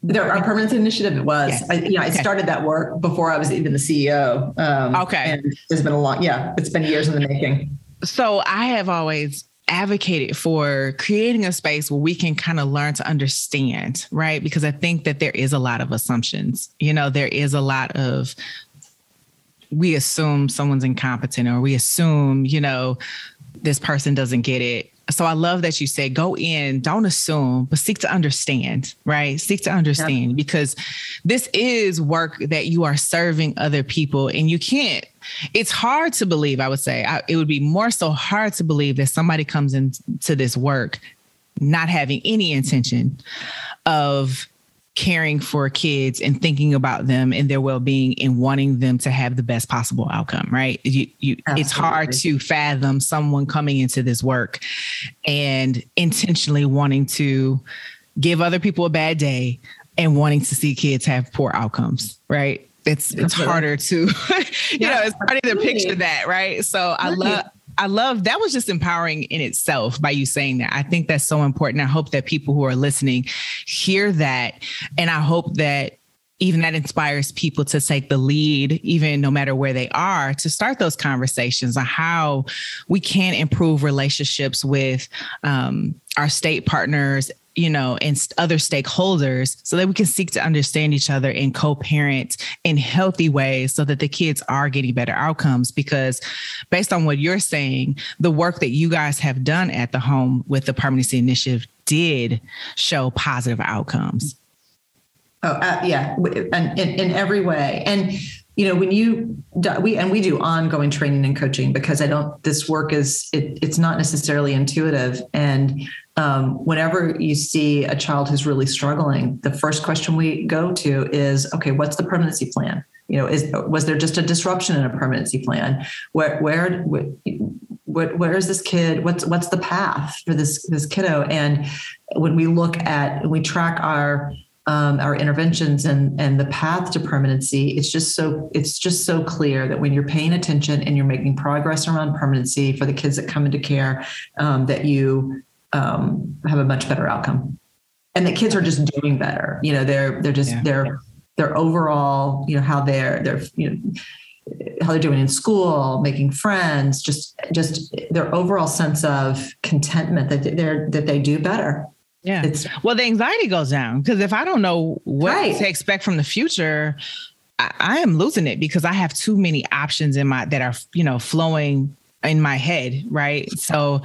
There, our permanent initiative it was. Yes. I, you know i started that work before i was even the ceo um, okay. and it's been a long yeah it's been years in the making. So i have always advocated for creating a space where we can kind of learn to understand right? Because i think that there is a lot of assumptions. You know there is a lot of we assume someone's incompetent or we assume you know this person doesn't get it so I love that you said go in, don't assume, but seek to understand, right? Seek to understand because this is work that you are serving other people and you can't it's hard to believe, I would say. I, it would be more so hard to believe that somebody comes into this work not having any intention of caring for kids and thinking about them and their well-being and wanting them to have the best possible outcome right? You, you it's hard to fathom someone coming into this work and intentionally wanting to give other people a bad day and wanting to see kids have poor outcomes right? It's it's harder to you yeah, know it's harder to picture that right? So i love I love that was just empowering in itself by you saying that. I think that's so important. I hope that people who are listening hear that. And I hope that even that inspires people to take the lead, even no matter where they are, to start those conversations on how we can improve relationships with um, our state partners you know, and other stakeholders so that we can seek to understand each other and co-parent in healthy ways so that the kids are getting better outcomes because based on what you're saying, the work that you guys have done at the home with the permanency initiative did show positive outcomes. Oh, uh, yeah, and in, in every way. And you know when you we and we do ongoing training and coaching because i don't this work is it, it's not necessarily intuitive and um, whenever you see a child who's really struggling, the first question we go to is, okay, what's the permanency plan? You know, is was there just a disruption in a permanency plan? Where where where, where is this kid? What's what's the path for this this kiddo? And when we look at we track our um, our interventions and and the path to permanency it's just so it's just so clear that when you're paying attention and you're making progress around permanency for the kids that come into care um, that you um, have a much better outcome and that kids are just doing better you know they're they're just yeah. they're their overall you know how they're they're you know how they're doing in school, making friends, just just their overall sense of contentment that they're that they do better. Yeah. It's, well, the anxiety goes down because if I don't know what right. to expect from the future, I, I am losing it because I have too many options in my that are you know flowing in my head, right? So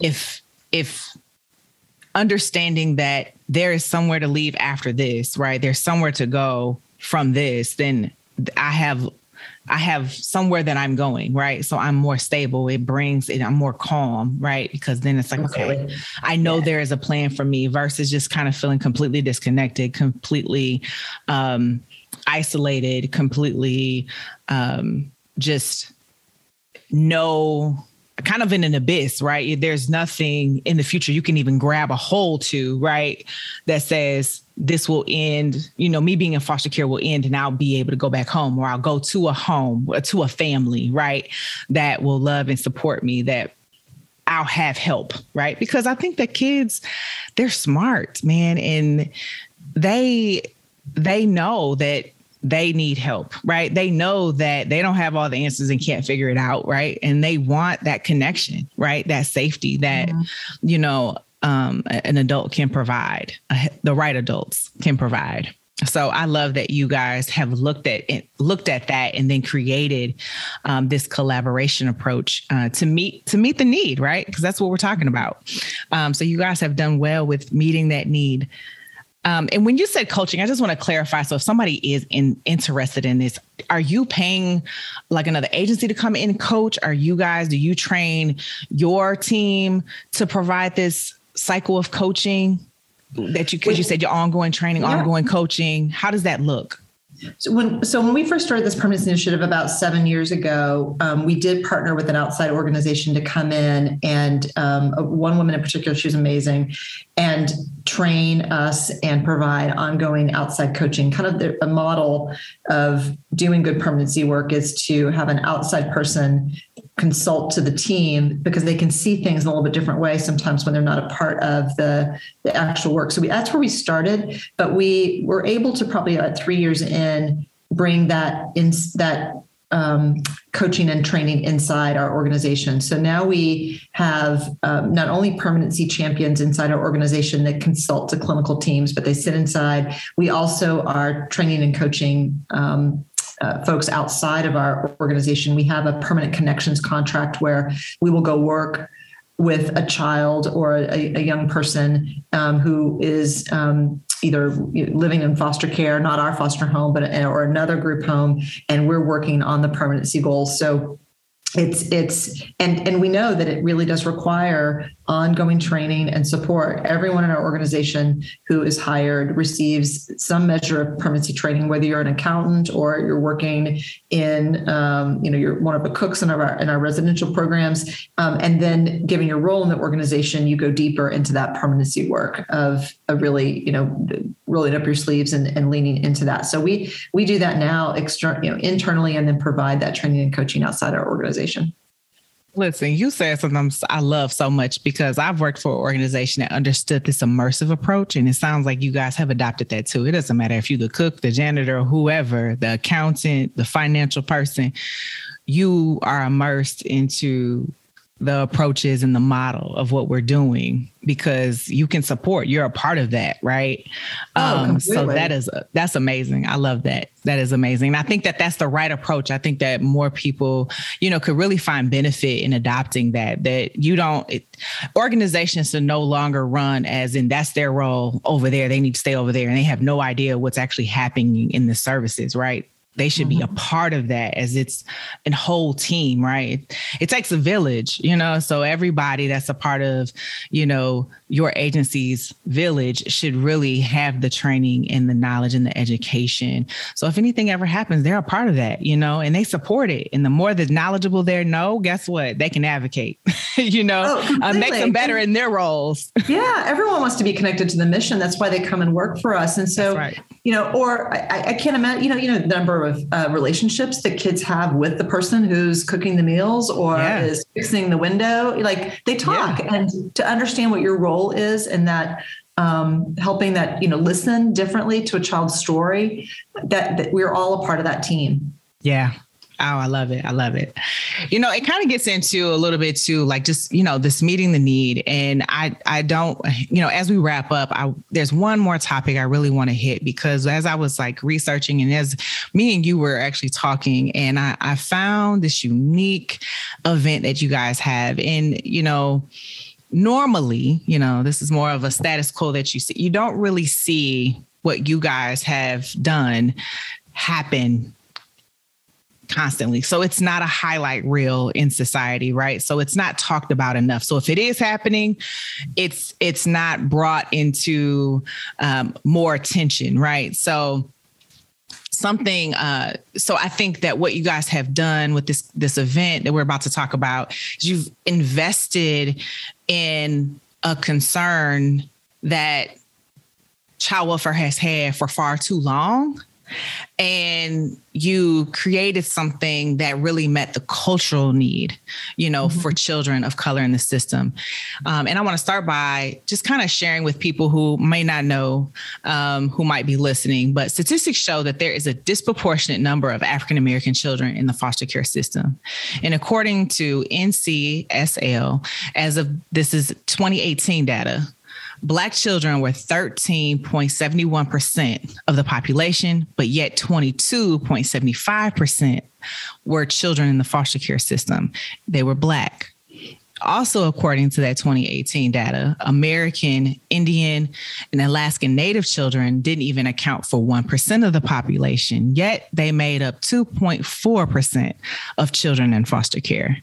if if understanding that there is somewhere to leave after this, right? There's somewhere to go from this, then I have I have somewhere that I'm going, right? So I'm more stable. It brings it, I'm more calm, right? Because then it's like, okay, I know yeah. there is a plan for me versus just kind of feeling completely disconnected, completely um, isolated, completely um, just no kind of in an abyss, right? There's nothing in the future you can even grab a hold to, right? That says this will end, you know, me being in foster care will end and I'll be able to go back home or I'll go to a home, uh, to a family, right? That will love and support me, that I'll have help, right? Because I think that kids, they're smart, man, and they they know that they need help, right? They know that they don't have all the answers and can't figure it out, right? And they want that connection, right? That safety that, mm-hmm. you know, um, an adult can provide, the right adults can provide. So I love that you guys have looked at it, looked at that and then created um, this collaboration approach uh, to meet to meet the need, right? Because that's what we're talking about. Um, so you guys have done well with meeting that need. Um, and when you said coaching, I just want to clarify. So if somebody is in, interested in this, are you paying like another agency to come in coach? Are you guys, do you train your team to provide this cycle of coaching that you, because you said your ongoing training, yeah. ongoing coaching, how does that look? So when so when we first started this permanence initiative about seven years ago, um, we did partner with an outside organization to come in and um, one woman in particular, she was amazing, and train us and provide ongoing outside coaching. Kind of the, a model of doing good permanency work is to have an outside person consult to the team because they can see things in a little bit different way sometimes when they're not a part of the, the actual work. So we, that's where we started, but we were able to probably about three years in bring that in that um, coaching and training inside our organization. So now we have um, not only permanency champions inside our organization that consult to clinical teams, but they sit inside. We also are training and coaching um, uh, folks outside of our organization. We have a permanent connections contract where we will go work with a child or a, a young person um, who is um, either living in foster care, not our foster home, but or another group home, and we're working on the permanency goals. So it's it's and and we know that it really does require ongoing training and support. Everyone in our organization who is hired receives some measure of permanency training whether you're an accountant or you're working in um, you know you're one of the cooks in our in our residential programs um, and then given your role in the organization you go deeper into that permanency work of, a really you know rolling up your sleeves and, and leaning into that so we we do that now external you know internally and then provide that training and coaching outside our organization Listen, you said something I love so much because I've worked for an organization that understood this immersive approach. And it sounds like you guys have adopted that too. It doesn't matter if you're the cook, the janitor, whoever, the accountant, the financial person, you are immersed into the approaches and the model of what we're doing because you can support you're a part of that right? Oh, um, so that is that's amazing. I love that. That is amazing. And i think that that's the right approach. I think that more people you know could really find benefit in adopting that that you don't it, organizations to no longer run as in that's their role over there. They need to stay over there and they have no idea what's actually happening in the services right they should be a mm-hmm. part of that as it's a whole team, right? It, it takes a village, you know, so everybody that's a part of, you know, your agency's village should really have the training and the knowledge and the education. So if anything ever happens, they're a part of that, you know, and they support it. And the more the knowledgeable they know, guess what? They can advocate, you know, oh, uh, make them better in their roles. yeah, everyone wants to be connected to the mission. That's why they come and work for us. And so, right. you know, or I, I, can't imagine, you know, you know, the number of uh, relationships that kids have with the person who's cooking the meals or yeah. is fixing the window. Like they talk, yeah. and to understand what your role role is and that um, helping that you know listen differently to a child's story that, that we're all a part of that team yeah Oh, I love it. I love it. You know, it kind of gets into a little bit too, like just, you know, this meeting the need. And I I don't, you know, as we wrap up, I there's one more topic I really want to hit because as I was like researching and as me and you were actually talking, and I, I found this unique event that you guys have. And, you know, normally, you know, this is more of a status quo that you see. You don't really see what you guys have done happen constantly. So it's not a highlight reel in society, right? So it's not talked about enough. So if it is happening, it's it's not brought into um, more attention, right? So something uh, so i think that what you guys have done with this this event that we're about to talk about is you've invested in a concern that child welfare has had for far too long and you created something that really met the cultural need you know mm-hmm. for children of color in the system um, and i want to start by just kind of sharing with people who may not know um, who might be listening but statistics show that there is a disproportionate number of african american children in the foster care system and according to ncsl as of this is 2018 data Black children were 13.71% of the population, but yet 22.75% were children in the foster care system. They were Black. Also, according to that 2018 data, American, Indian, and Alaskan Native children didn't even account for 1% of the population, yet they made up 2.4% of children in foster care.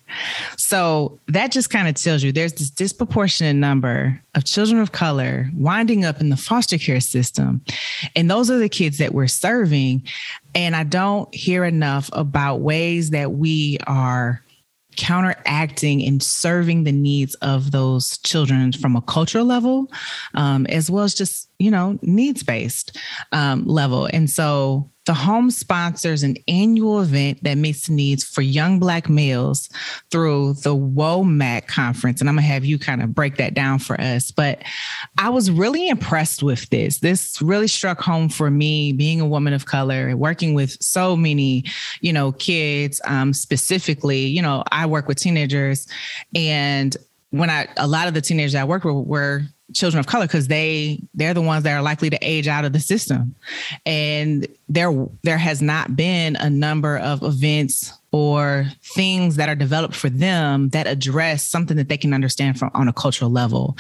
So that just kind of tells you there's this disproportionate number of children of color winding up in the foster care system. And those are the kids that we're serving. And I don't hear enough about ways that we are counteracting and serving the needs of those children from a cultural level, um, as well as just, you know, needs based um, level. And so the home sponsors an annual event that meets the needs for young Black males through the WOMAC conference. And I'm to have you kind of break that down for us. But I was really impressed with this. This really struck home for me, being a woman of color, working with so many, you know, kids um, specifically. You know, I work with teenagers and when I a lot of the teenagers I work with were children of color because they they're the ones that are likely to age out of the system. And there there has not been a number of events or things that are developed for them that address something that they can understand from on a cultural level.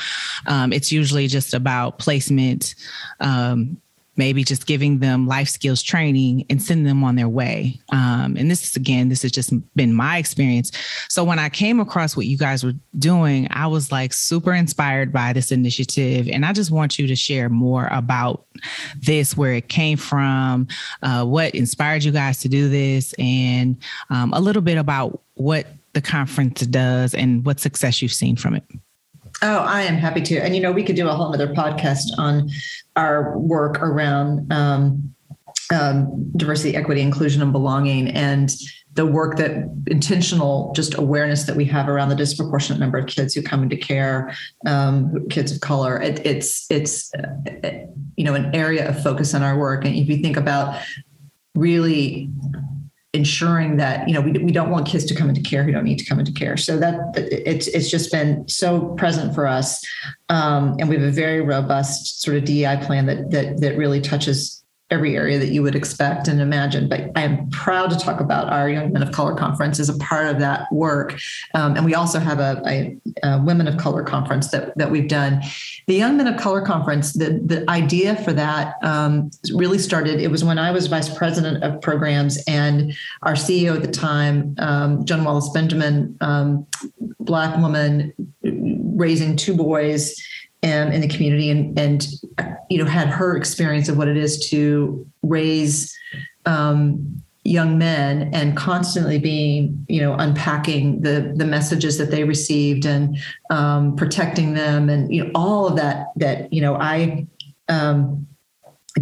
Um, it's usually just about placement um, maybe just giving them life skills training and sending them on their way. Um, and this is, again, this has just been my experience. So when I came across what you guys were doing, I was like super inspired by this initiative. And I just want you to share more about this, where it came from, uh, what inspired you guys to do this, and um, a little bit about what the conference does and what success you've seen from it. Oh, I am happy to. And you know, we could do a whole other podcast on our work around um, um, diversity, equity, inclusion, and belonging, and the work that intentional just awareness that we have around the disproportionate number of kids who come into care, um, kids of color. It, it's it's you know an area of focus in our work, and if you think about really ensuring that you know we, we don't want kids to come into care who don't need to come into care. So that it's it's just been so present for us. Um, and we have a very robust sort of dei plan that that that really touches every area that you would expect and imagine. But I am proud to talk about our Young Men of Color conference as a part of that work. Um, and we also have a, a, a, Women of Color conference that, that we've done. The Young Men of Color conference, the, the idea for that um, really started, it was when I was vice president of programs and our CEO at the time, um, Wallace Benjamin, um, Black woman raising two boys um, in the community and and you know had her experience of what it is to raise um, young men and constantly being you know unpacking the the messages that they received and um, protecting them and you know all of that that you know I um,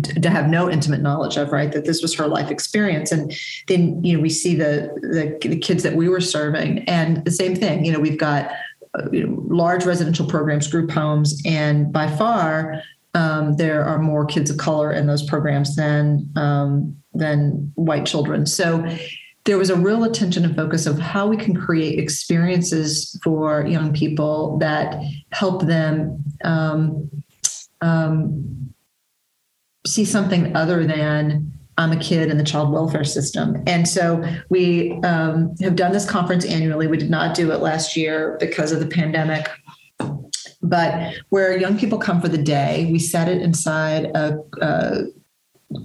to have no intimate knowledge of right that this was her life experience. And then you know we see the, the the kids that we were serving and the same thing you know we've got large residential programs, group homes, and by far um, there are more kids of color in those programs than um, than white children. So there was a real attention and focus of how we can create experiences for young people that help them um, um see something other than I'm a kid in the child welfare system. And so we um, have done this conference annually. We did not do it last year because of the pandemic. But where young people come for the day, we set it inside a, a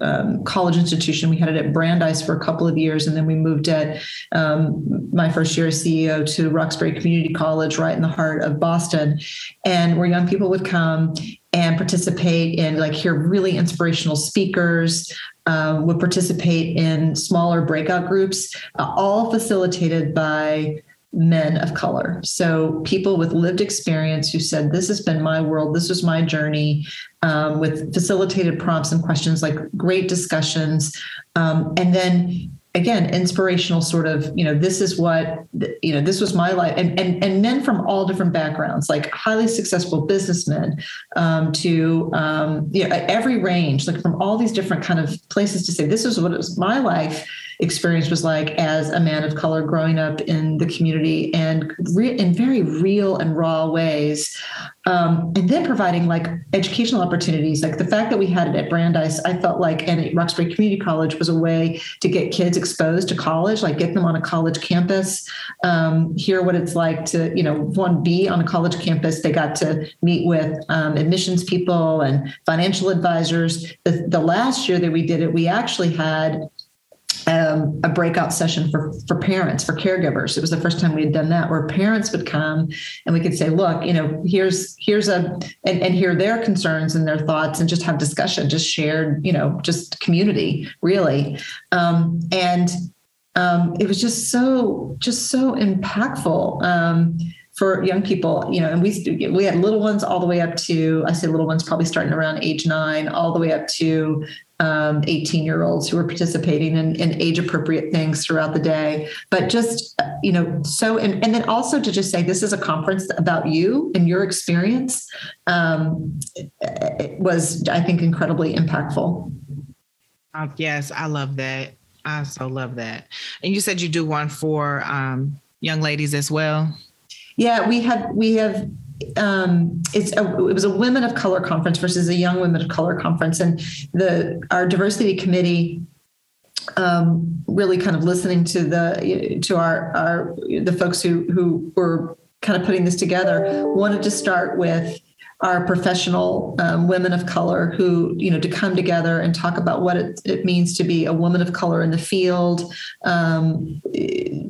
um, college institution. We had it at Brandeis for a couple of years, and then we moved at um, my first year as CEO to Roxbury Community College, right in the heart of Boston, and where young people would come and participate in like hear really inspirational speakers um, would participate in smaller breakout groups, uh, all facilitated by men of color. So people with lived experience who said, This has been my world, this was my journey, um, with facilitated prompts and questions like great discussions. Um, and then again inspirational sort of you know this is what you know this was my life. And and, and men from all different backgrounds like highly successful businessmen um, to um, you know every range like from all these different kind of places to say this is what it was my life experience was like as a man of color growing up in the community and re- in very real and raw ways. Um, and then providing like educational opportunities. Like the fact that we had it at Brandeis, I felt like, and at Roxbury Community College was a way to get kids exposed to college, like get them on a college campus, um, hear what it's like to, you know, one, be on a college campus. They got to meet with um, admissions people and financial advisors. The, the last year that we did it, we actually had um, a breakout session for for parents for caregivers. It was the first time we had done that where parents would come and we could say look you know here's here's a and, and hear their concerns and their thoughts and just have discussion just shared you know just community really. Um, and um, it was just so just so impactful um, for young people, you know, and we we had little ones all the way up to I say little ones probably starting around age nine, all the way up to um, 18 year olds who were participating in, in, age appropriate things throughout the day. But just, you know, so, and, and then also to just say this is a conference about you and your experience um, was, I think, incredibly impactful. Uh, yes, I love that. I so love that. And you said you do one for um, young ladies as well. Yeah, we have we have um, it's a, it was a women of color conference versus a young women of color conference, and the our diversity committee um, really kind of listening to the to our our the folks who who were kind of putting this together wanted to start with our professional um, women of color who you know to come together and talk about what it, it means to be a woman of color in the field um,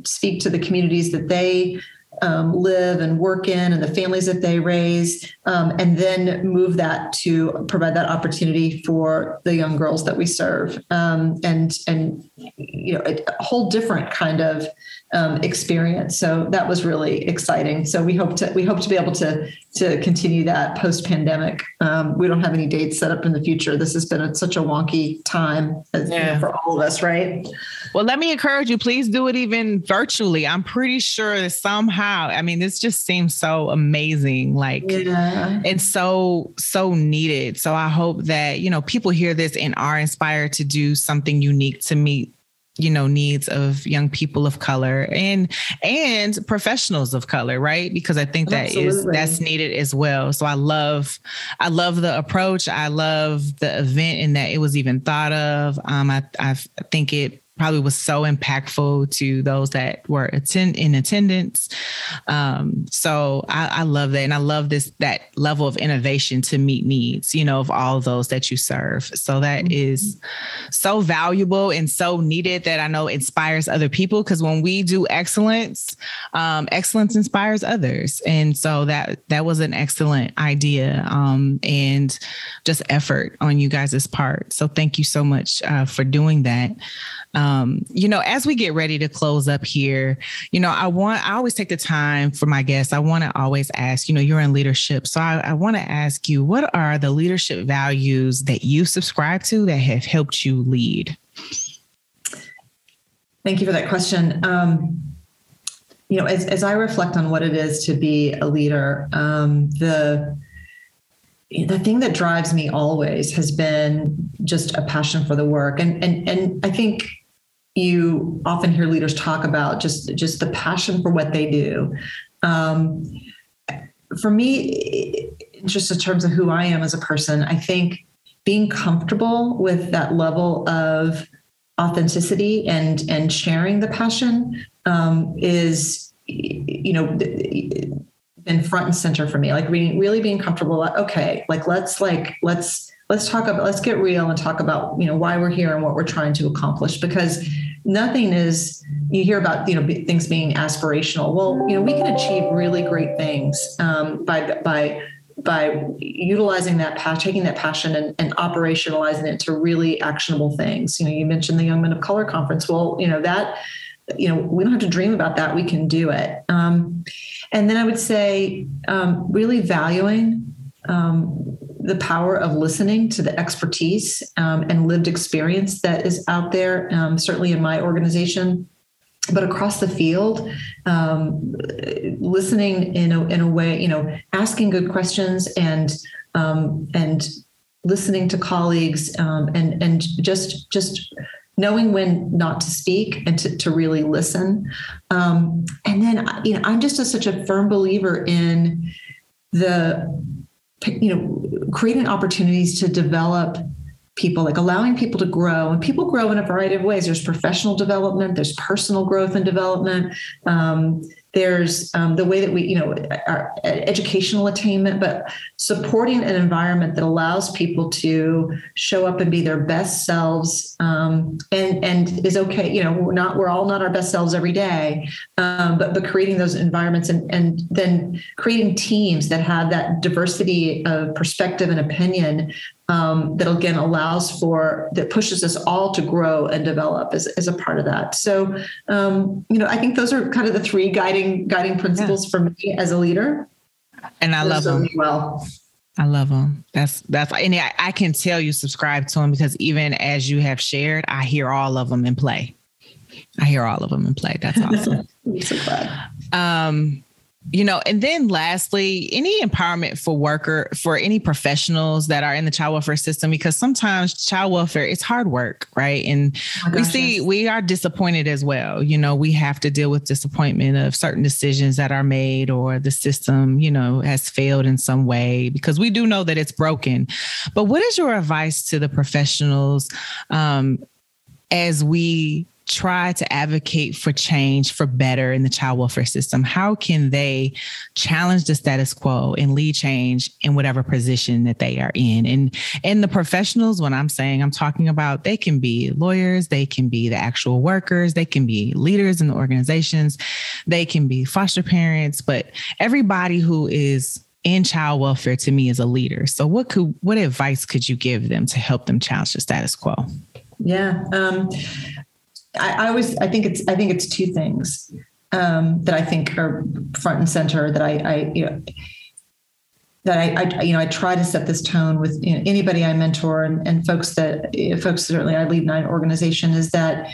speak to the communities that they um, live and work in and the families that they raise, um, and then move that to provide that opportunity for the young girls that we serve, um, and and you know a, whole different kind of um, experience. So that was really exciting. So we hope to we hope to be able to to continue that post pandemic. Um, we don't have any dates set up in the future. This has been a, such a wonky time as, yeah. you know, for all of us, right? Well, let me encourage you. Please do it even virtually. I'm pretty sure that somehow. I mean, this just seems so amazing. Like yeah. it's so so needed. So I hope that you know people hear this and are inspired to do something unique to meet you know needs of young people of color and and professionals of color right? Because i think that Absolutely. is that's needed as well. So i love i love the approach. I love the event and that it was even thought of. Um i i think it probably was so impactful to those that were attend in attendance. Um, so I, I, love that, and I love this that level of innovation to meet needs, you know, of all those that you serve. So that mm-hmm. is so valuable and so needed that I know inspires other people. Because when we do excellence, um, excellence inspires others, and so that that was an excellent idea um, and just effort on you guys' part. So thank you so much uh, for doing that. Um, you know, as we get ready to close up here, you know, I want, I always take the time for my guests. I want to always ask, you know, you're in leadership. So I, I want to ask you, what are the leadership values that you subscribe to that have helped you lead? Thank you for that question. Um, you know, as, as I reflect on what it is to be a leader, um, the the thing that drives me always has been just a passion for the work and and and I think you often hear leaders talk about just just the passion for what they do. Um, for me just in terms of who I am as a person I think being comfortable with that level of authenticity and and sharing the passion um, is you know been front and center for me. Like being really being comfortable okay like let's like let's let's talk about let's get real and talk about you know why we're here and what we're trying to accomplish because nothing is you hear about you know things being aspirational well you know we can achieve really great things um, by by by utilizing that passion, taking that passion and, and, operationalizing it to really actionable things. You know, you mentioned the Young Men of Color Conference. Well, you know that, you know, we don't have to dream about that. We can do it. Um, and then I would say um, really valuing um, the power of listening to the expertise um, and lived experience that is out there, um, certainly in my organization. But across the field, um, listening in a, in a way, you know, asking good questions and um, and listening to colleagues and and just just knowing when not to speak and to, to really listen. Um, and then, you know, I'm just a, such a firm believer in the, you know, creating opportunities to develop people, like allowing people to grow. And people grow in a variety of ways. There's professional development, there's personal growth and development. Um, there's um, the way that we, you know, our educational attainment, but supporting an environment that allows people to show up and be their best selves, um, and and is okay. You know, we're not we're all not our best selves every day, um, but but creating those environments and and then creating teams that have that diversity of perspective and opinion um, that again allows for that pushes us all to grow and develop as, as a part of that so um, you know i think those are kind of the three guiding guiding principles yeah. for me as a leader and i love them well I love them. That's that's and I, I can tell you subscribe to them because even as you have shared, I hear all of them in play. I hear all of them in play. That's awesome. I'm so glad. Um, you know and then lastly any empowerment for worker for any professionals that are in the child welfare system because sometimes child welfare it's hard work right? And oh we see yes. we are disappointed as well. You know we have to deal with disappointment of certain decisions that are made or the system you know has failed in some way because we do know that it's broken. But what is your advice to the professionals um, as we try to advocate for change for better in the child welfare system? How can they challenge the status quo and lead change in whatever position that they are in? And and the professionals, when I'm saying I'm talking about, they can be lawyers, they can be the actual workers, they can be leaders in the organizations, they can be foster parents, but everybody who is in child welfare to me is a leader. So what could what advice could you give them to help them challenge the status quo? Yeah. Um, I, I always I think it's I think it's two things um, that I think are front and center that I, I you know that I, I, you know I try to set this tone with you know, anybody I mentor and, and folks that folks certainly I lead nine organization is that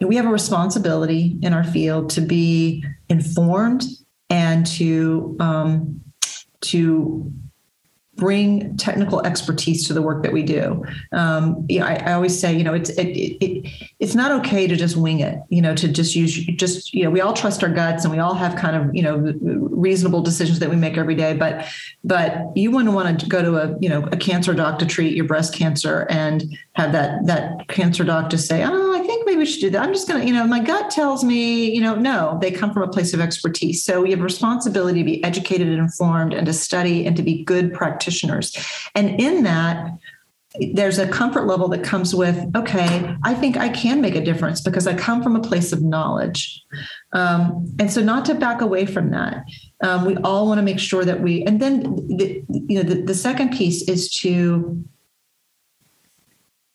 we have a responsibility in our field to be informed and to um, to bring technical expertise to the work that we do. Um, I, I, always say, you know, it's it, it, it's not okay to just wing it. You know, to just use just you know, we all trust our guts and we all have kind of you know reasonable decisions that we make every day. But but you wouldn't want to go to a you know a cancer doc to treat your breast cancer and have that that cancer doc just say, oh, I think maybe we should do that. I'm just gonna, you know, my gut tells me, you know, no. They come from a place of expertise, so we have a responsibility to be educated and informed and to study and to be good practitioners. And in that, there's a comfort level that comes with okay i think i can make a difference because i come from a place of knowledge um, and so not to back away from that um, we all want to make sure that we and then the, you know the, the second piece is to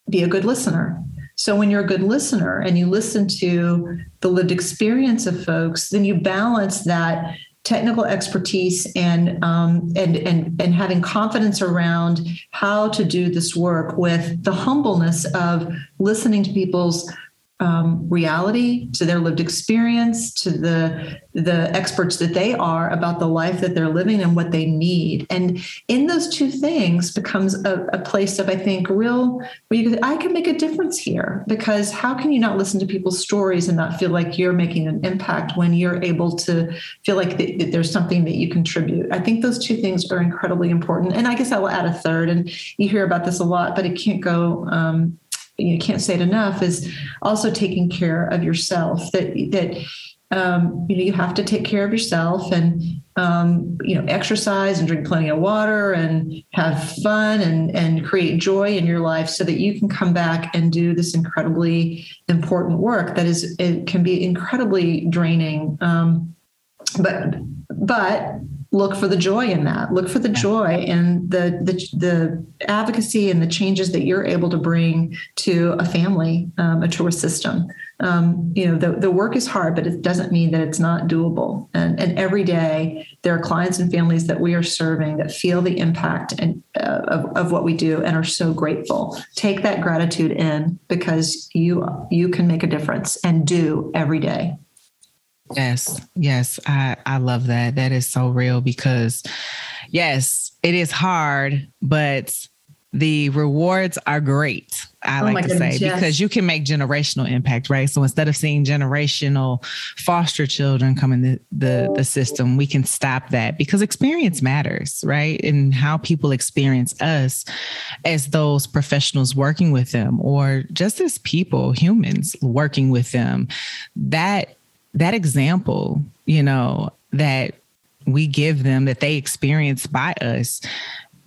be a good listener. So when you're a good listener and you listen to the lived experience of folks then you balance that technical expertise and um, and and and having confidence around how to do this work with the humbleness of listening to people's um, reality, to their lived experience, to the the experts that they are about the life that they're living and what they need. And in those two things becomes a, a place of I think real where you I can make a difference here because how can you not listen to people's stories and not feel like you're making an impact when you're able to feel like th- that there's something that you contribute. I think those two things are incredibly important. And I guess I will add a third. And you hear about this a lot, but it can't go um, you can't say it enough is also taking care of yourself that that um, you know you have to take care of yourself and um, you know exercise and drink plenty of water and have fun and and create joy in your life so that you can come back and do this incredibly important work that is it can be incredibly draining. Um, but but look for the joy in that. Look for the joy in the, the the advocacy and the changes that you're able to bring to a family um, a tourist system. Um, you know the, the work is hard but it doesn't mean that it's not doable. And, and every day there are clients and families that we are serving that feel the impact and uh, of, of what we do and are so grateful. Take that gratitude in because you you can make a difference and do every day Yes, yes, I I love that. That is so real because yes, it is hard, but the rewards are great. I oh like to goodness, say yes. because you can make generational impact, right? So instead of seeing generational foster children come in the, the, the system, we can stop that because experience matters, right? And how people experience us as those professionals working with them, or just as people, humans working with them. That that example, you know, that we give them that they experience by us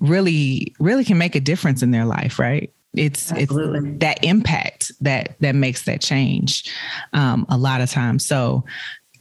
really really can make a difference in their life right it's Absolutely. it's that impact that that makes that change um, a lot of times so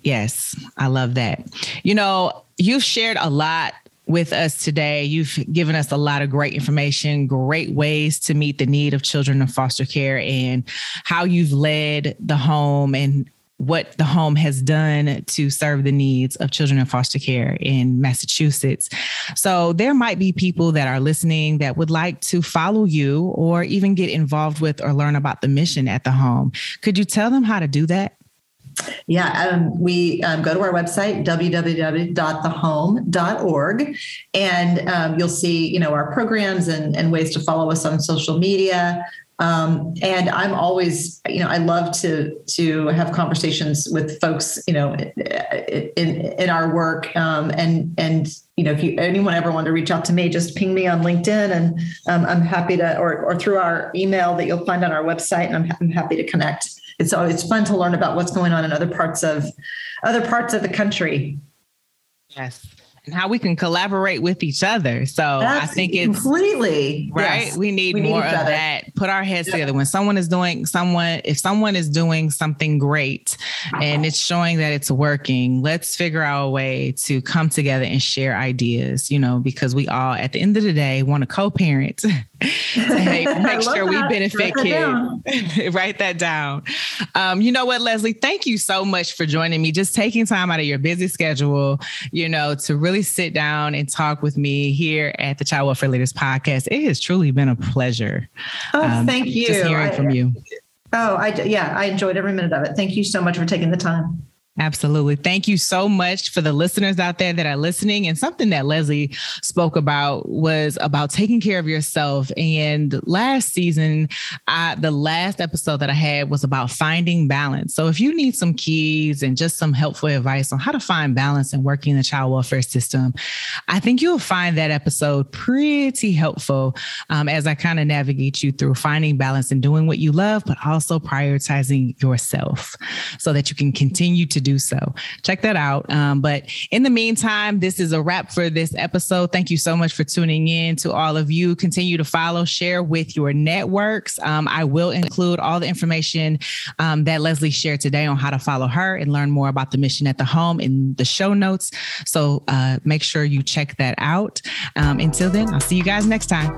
yes i love that you know you've shared a lot with us today. You've given us a lot of great information, great ways to meet the need of children in foster care, and how you've led the home and what the home has done to serve the needs of children in foster care in Massachusetts. So there might be people that are listening that would like to follow you or even get involved with or learn about the mission at the home. Could you tell them how to do that? Yeah, um, we um, go to our website www.thehome.org, and um, you'll see you know our programs and, and ways to follow us on social media. Um, and I'm always, you know, I love to to have conversations with folks, you know, in in our work. Um, and and you know, if you anyone ever want to reach out to me, just ping me on LinkedIn, and um, I'm happy to, or or through our email that you'll find on our website, and I'm, I'm happy to connect. It's always fun to learn about what's going on in other parts of other parts of the country. Yes and how we can collaborate with each other. So I think it's completely right. Yes. We need we more need of other. that. Put our heads together. When someone is doing someone, if someone is doing something great and it's showing that it's working, let's figure out a way to come together and share ideas, you know, because we all at the end of the day want to co-parent hey, make sure we benefit kids. Write that down. Um, you know what, Leslie? Thank you so much for joining me. Just taking time out of your busy schedule, you know, to really sit down and talk with me here at the Child Welfare Leaders Podcast. It has truly been a pleasure. Oh, um, thank you. Just hearing I, from you. Oh, I yeah, I enjoyed every minute of it. Thank you so much for taking the time. Absolutely. Thank you so much for the listeners out there that are listening. And something that Leslie spoke about was about taking care of yourself. And last season, I, the last episode that I had was about finding balance. So if you need some keys and just some helpful advice on how to find balance and working in the child welfare system, I think you'll find that episode pretty helpful um, as I kind of navigate you through finding balance and doing what you love, but also prioritizing yourself so that you can continue to do so. Check that out. Um, but in the meantime, this is a wrap for this episode. Thank you so much for tuning in to all of you. Continue to follow, share with your networks. Um, I will include all the information um, that Leslie shared today on how to follow her and learn more about the mission at the home in the show notes. So uh, make sure you check that out. Um, until then, I'll see you guys next time.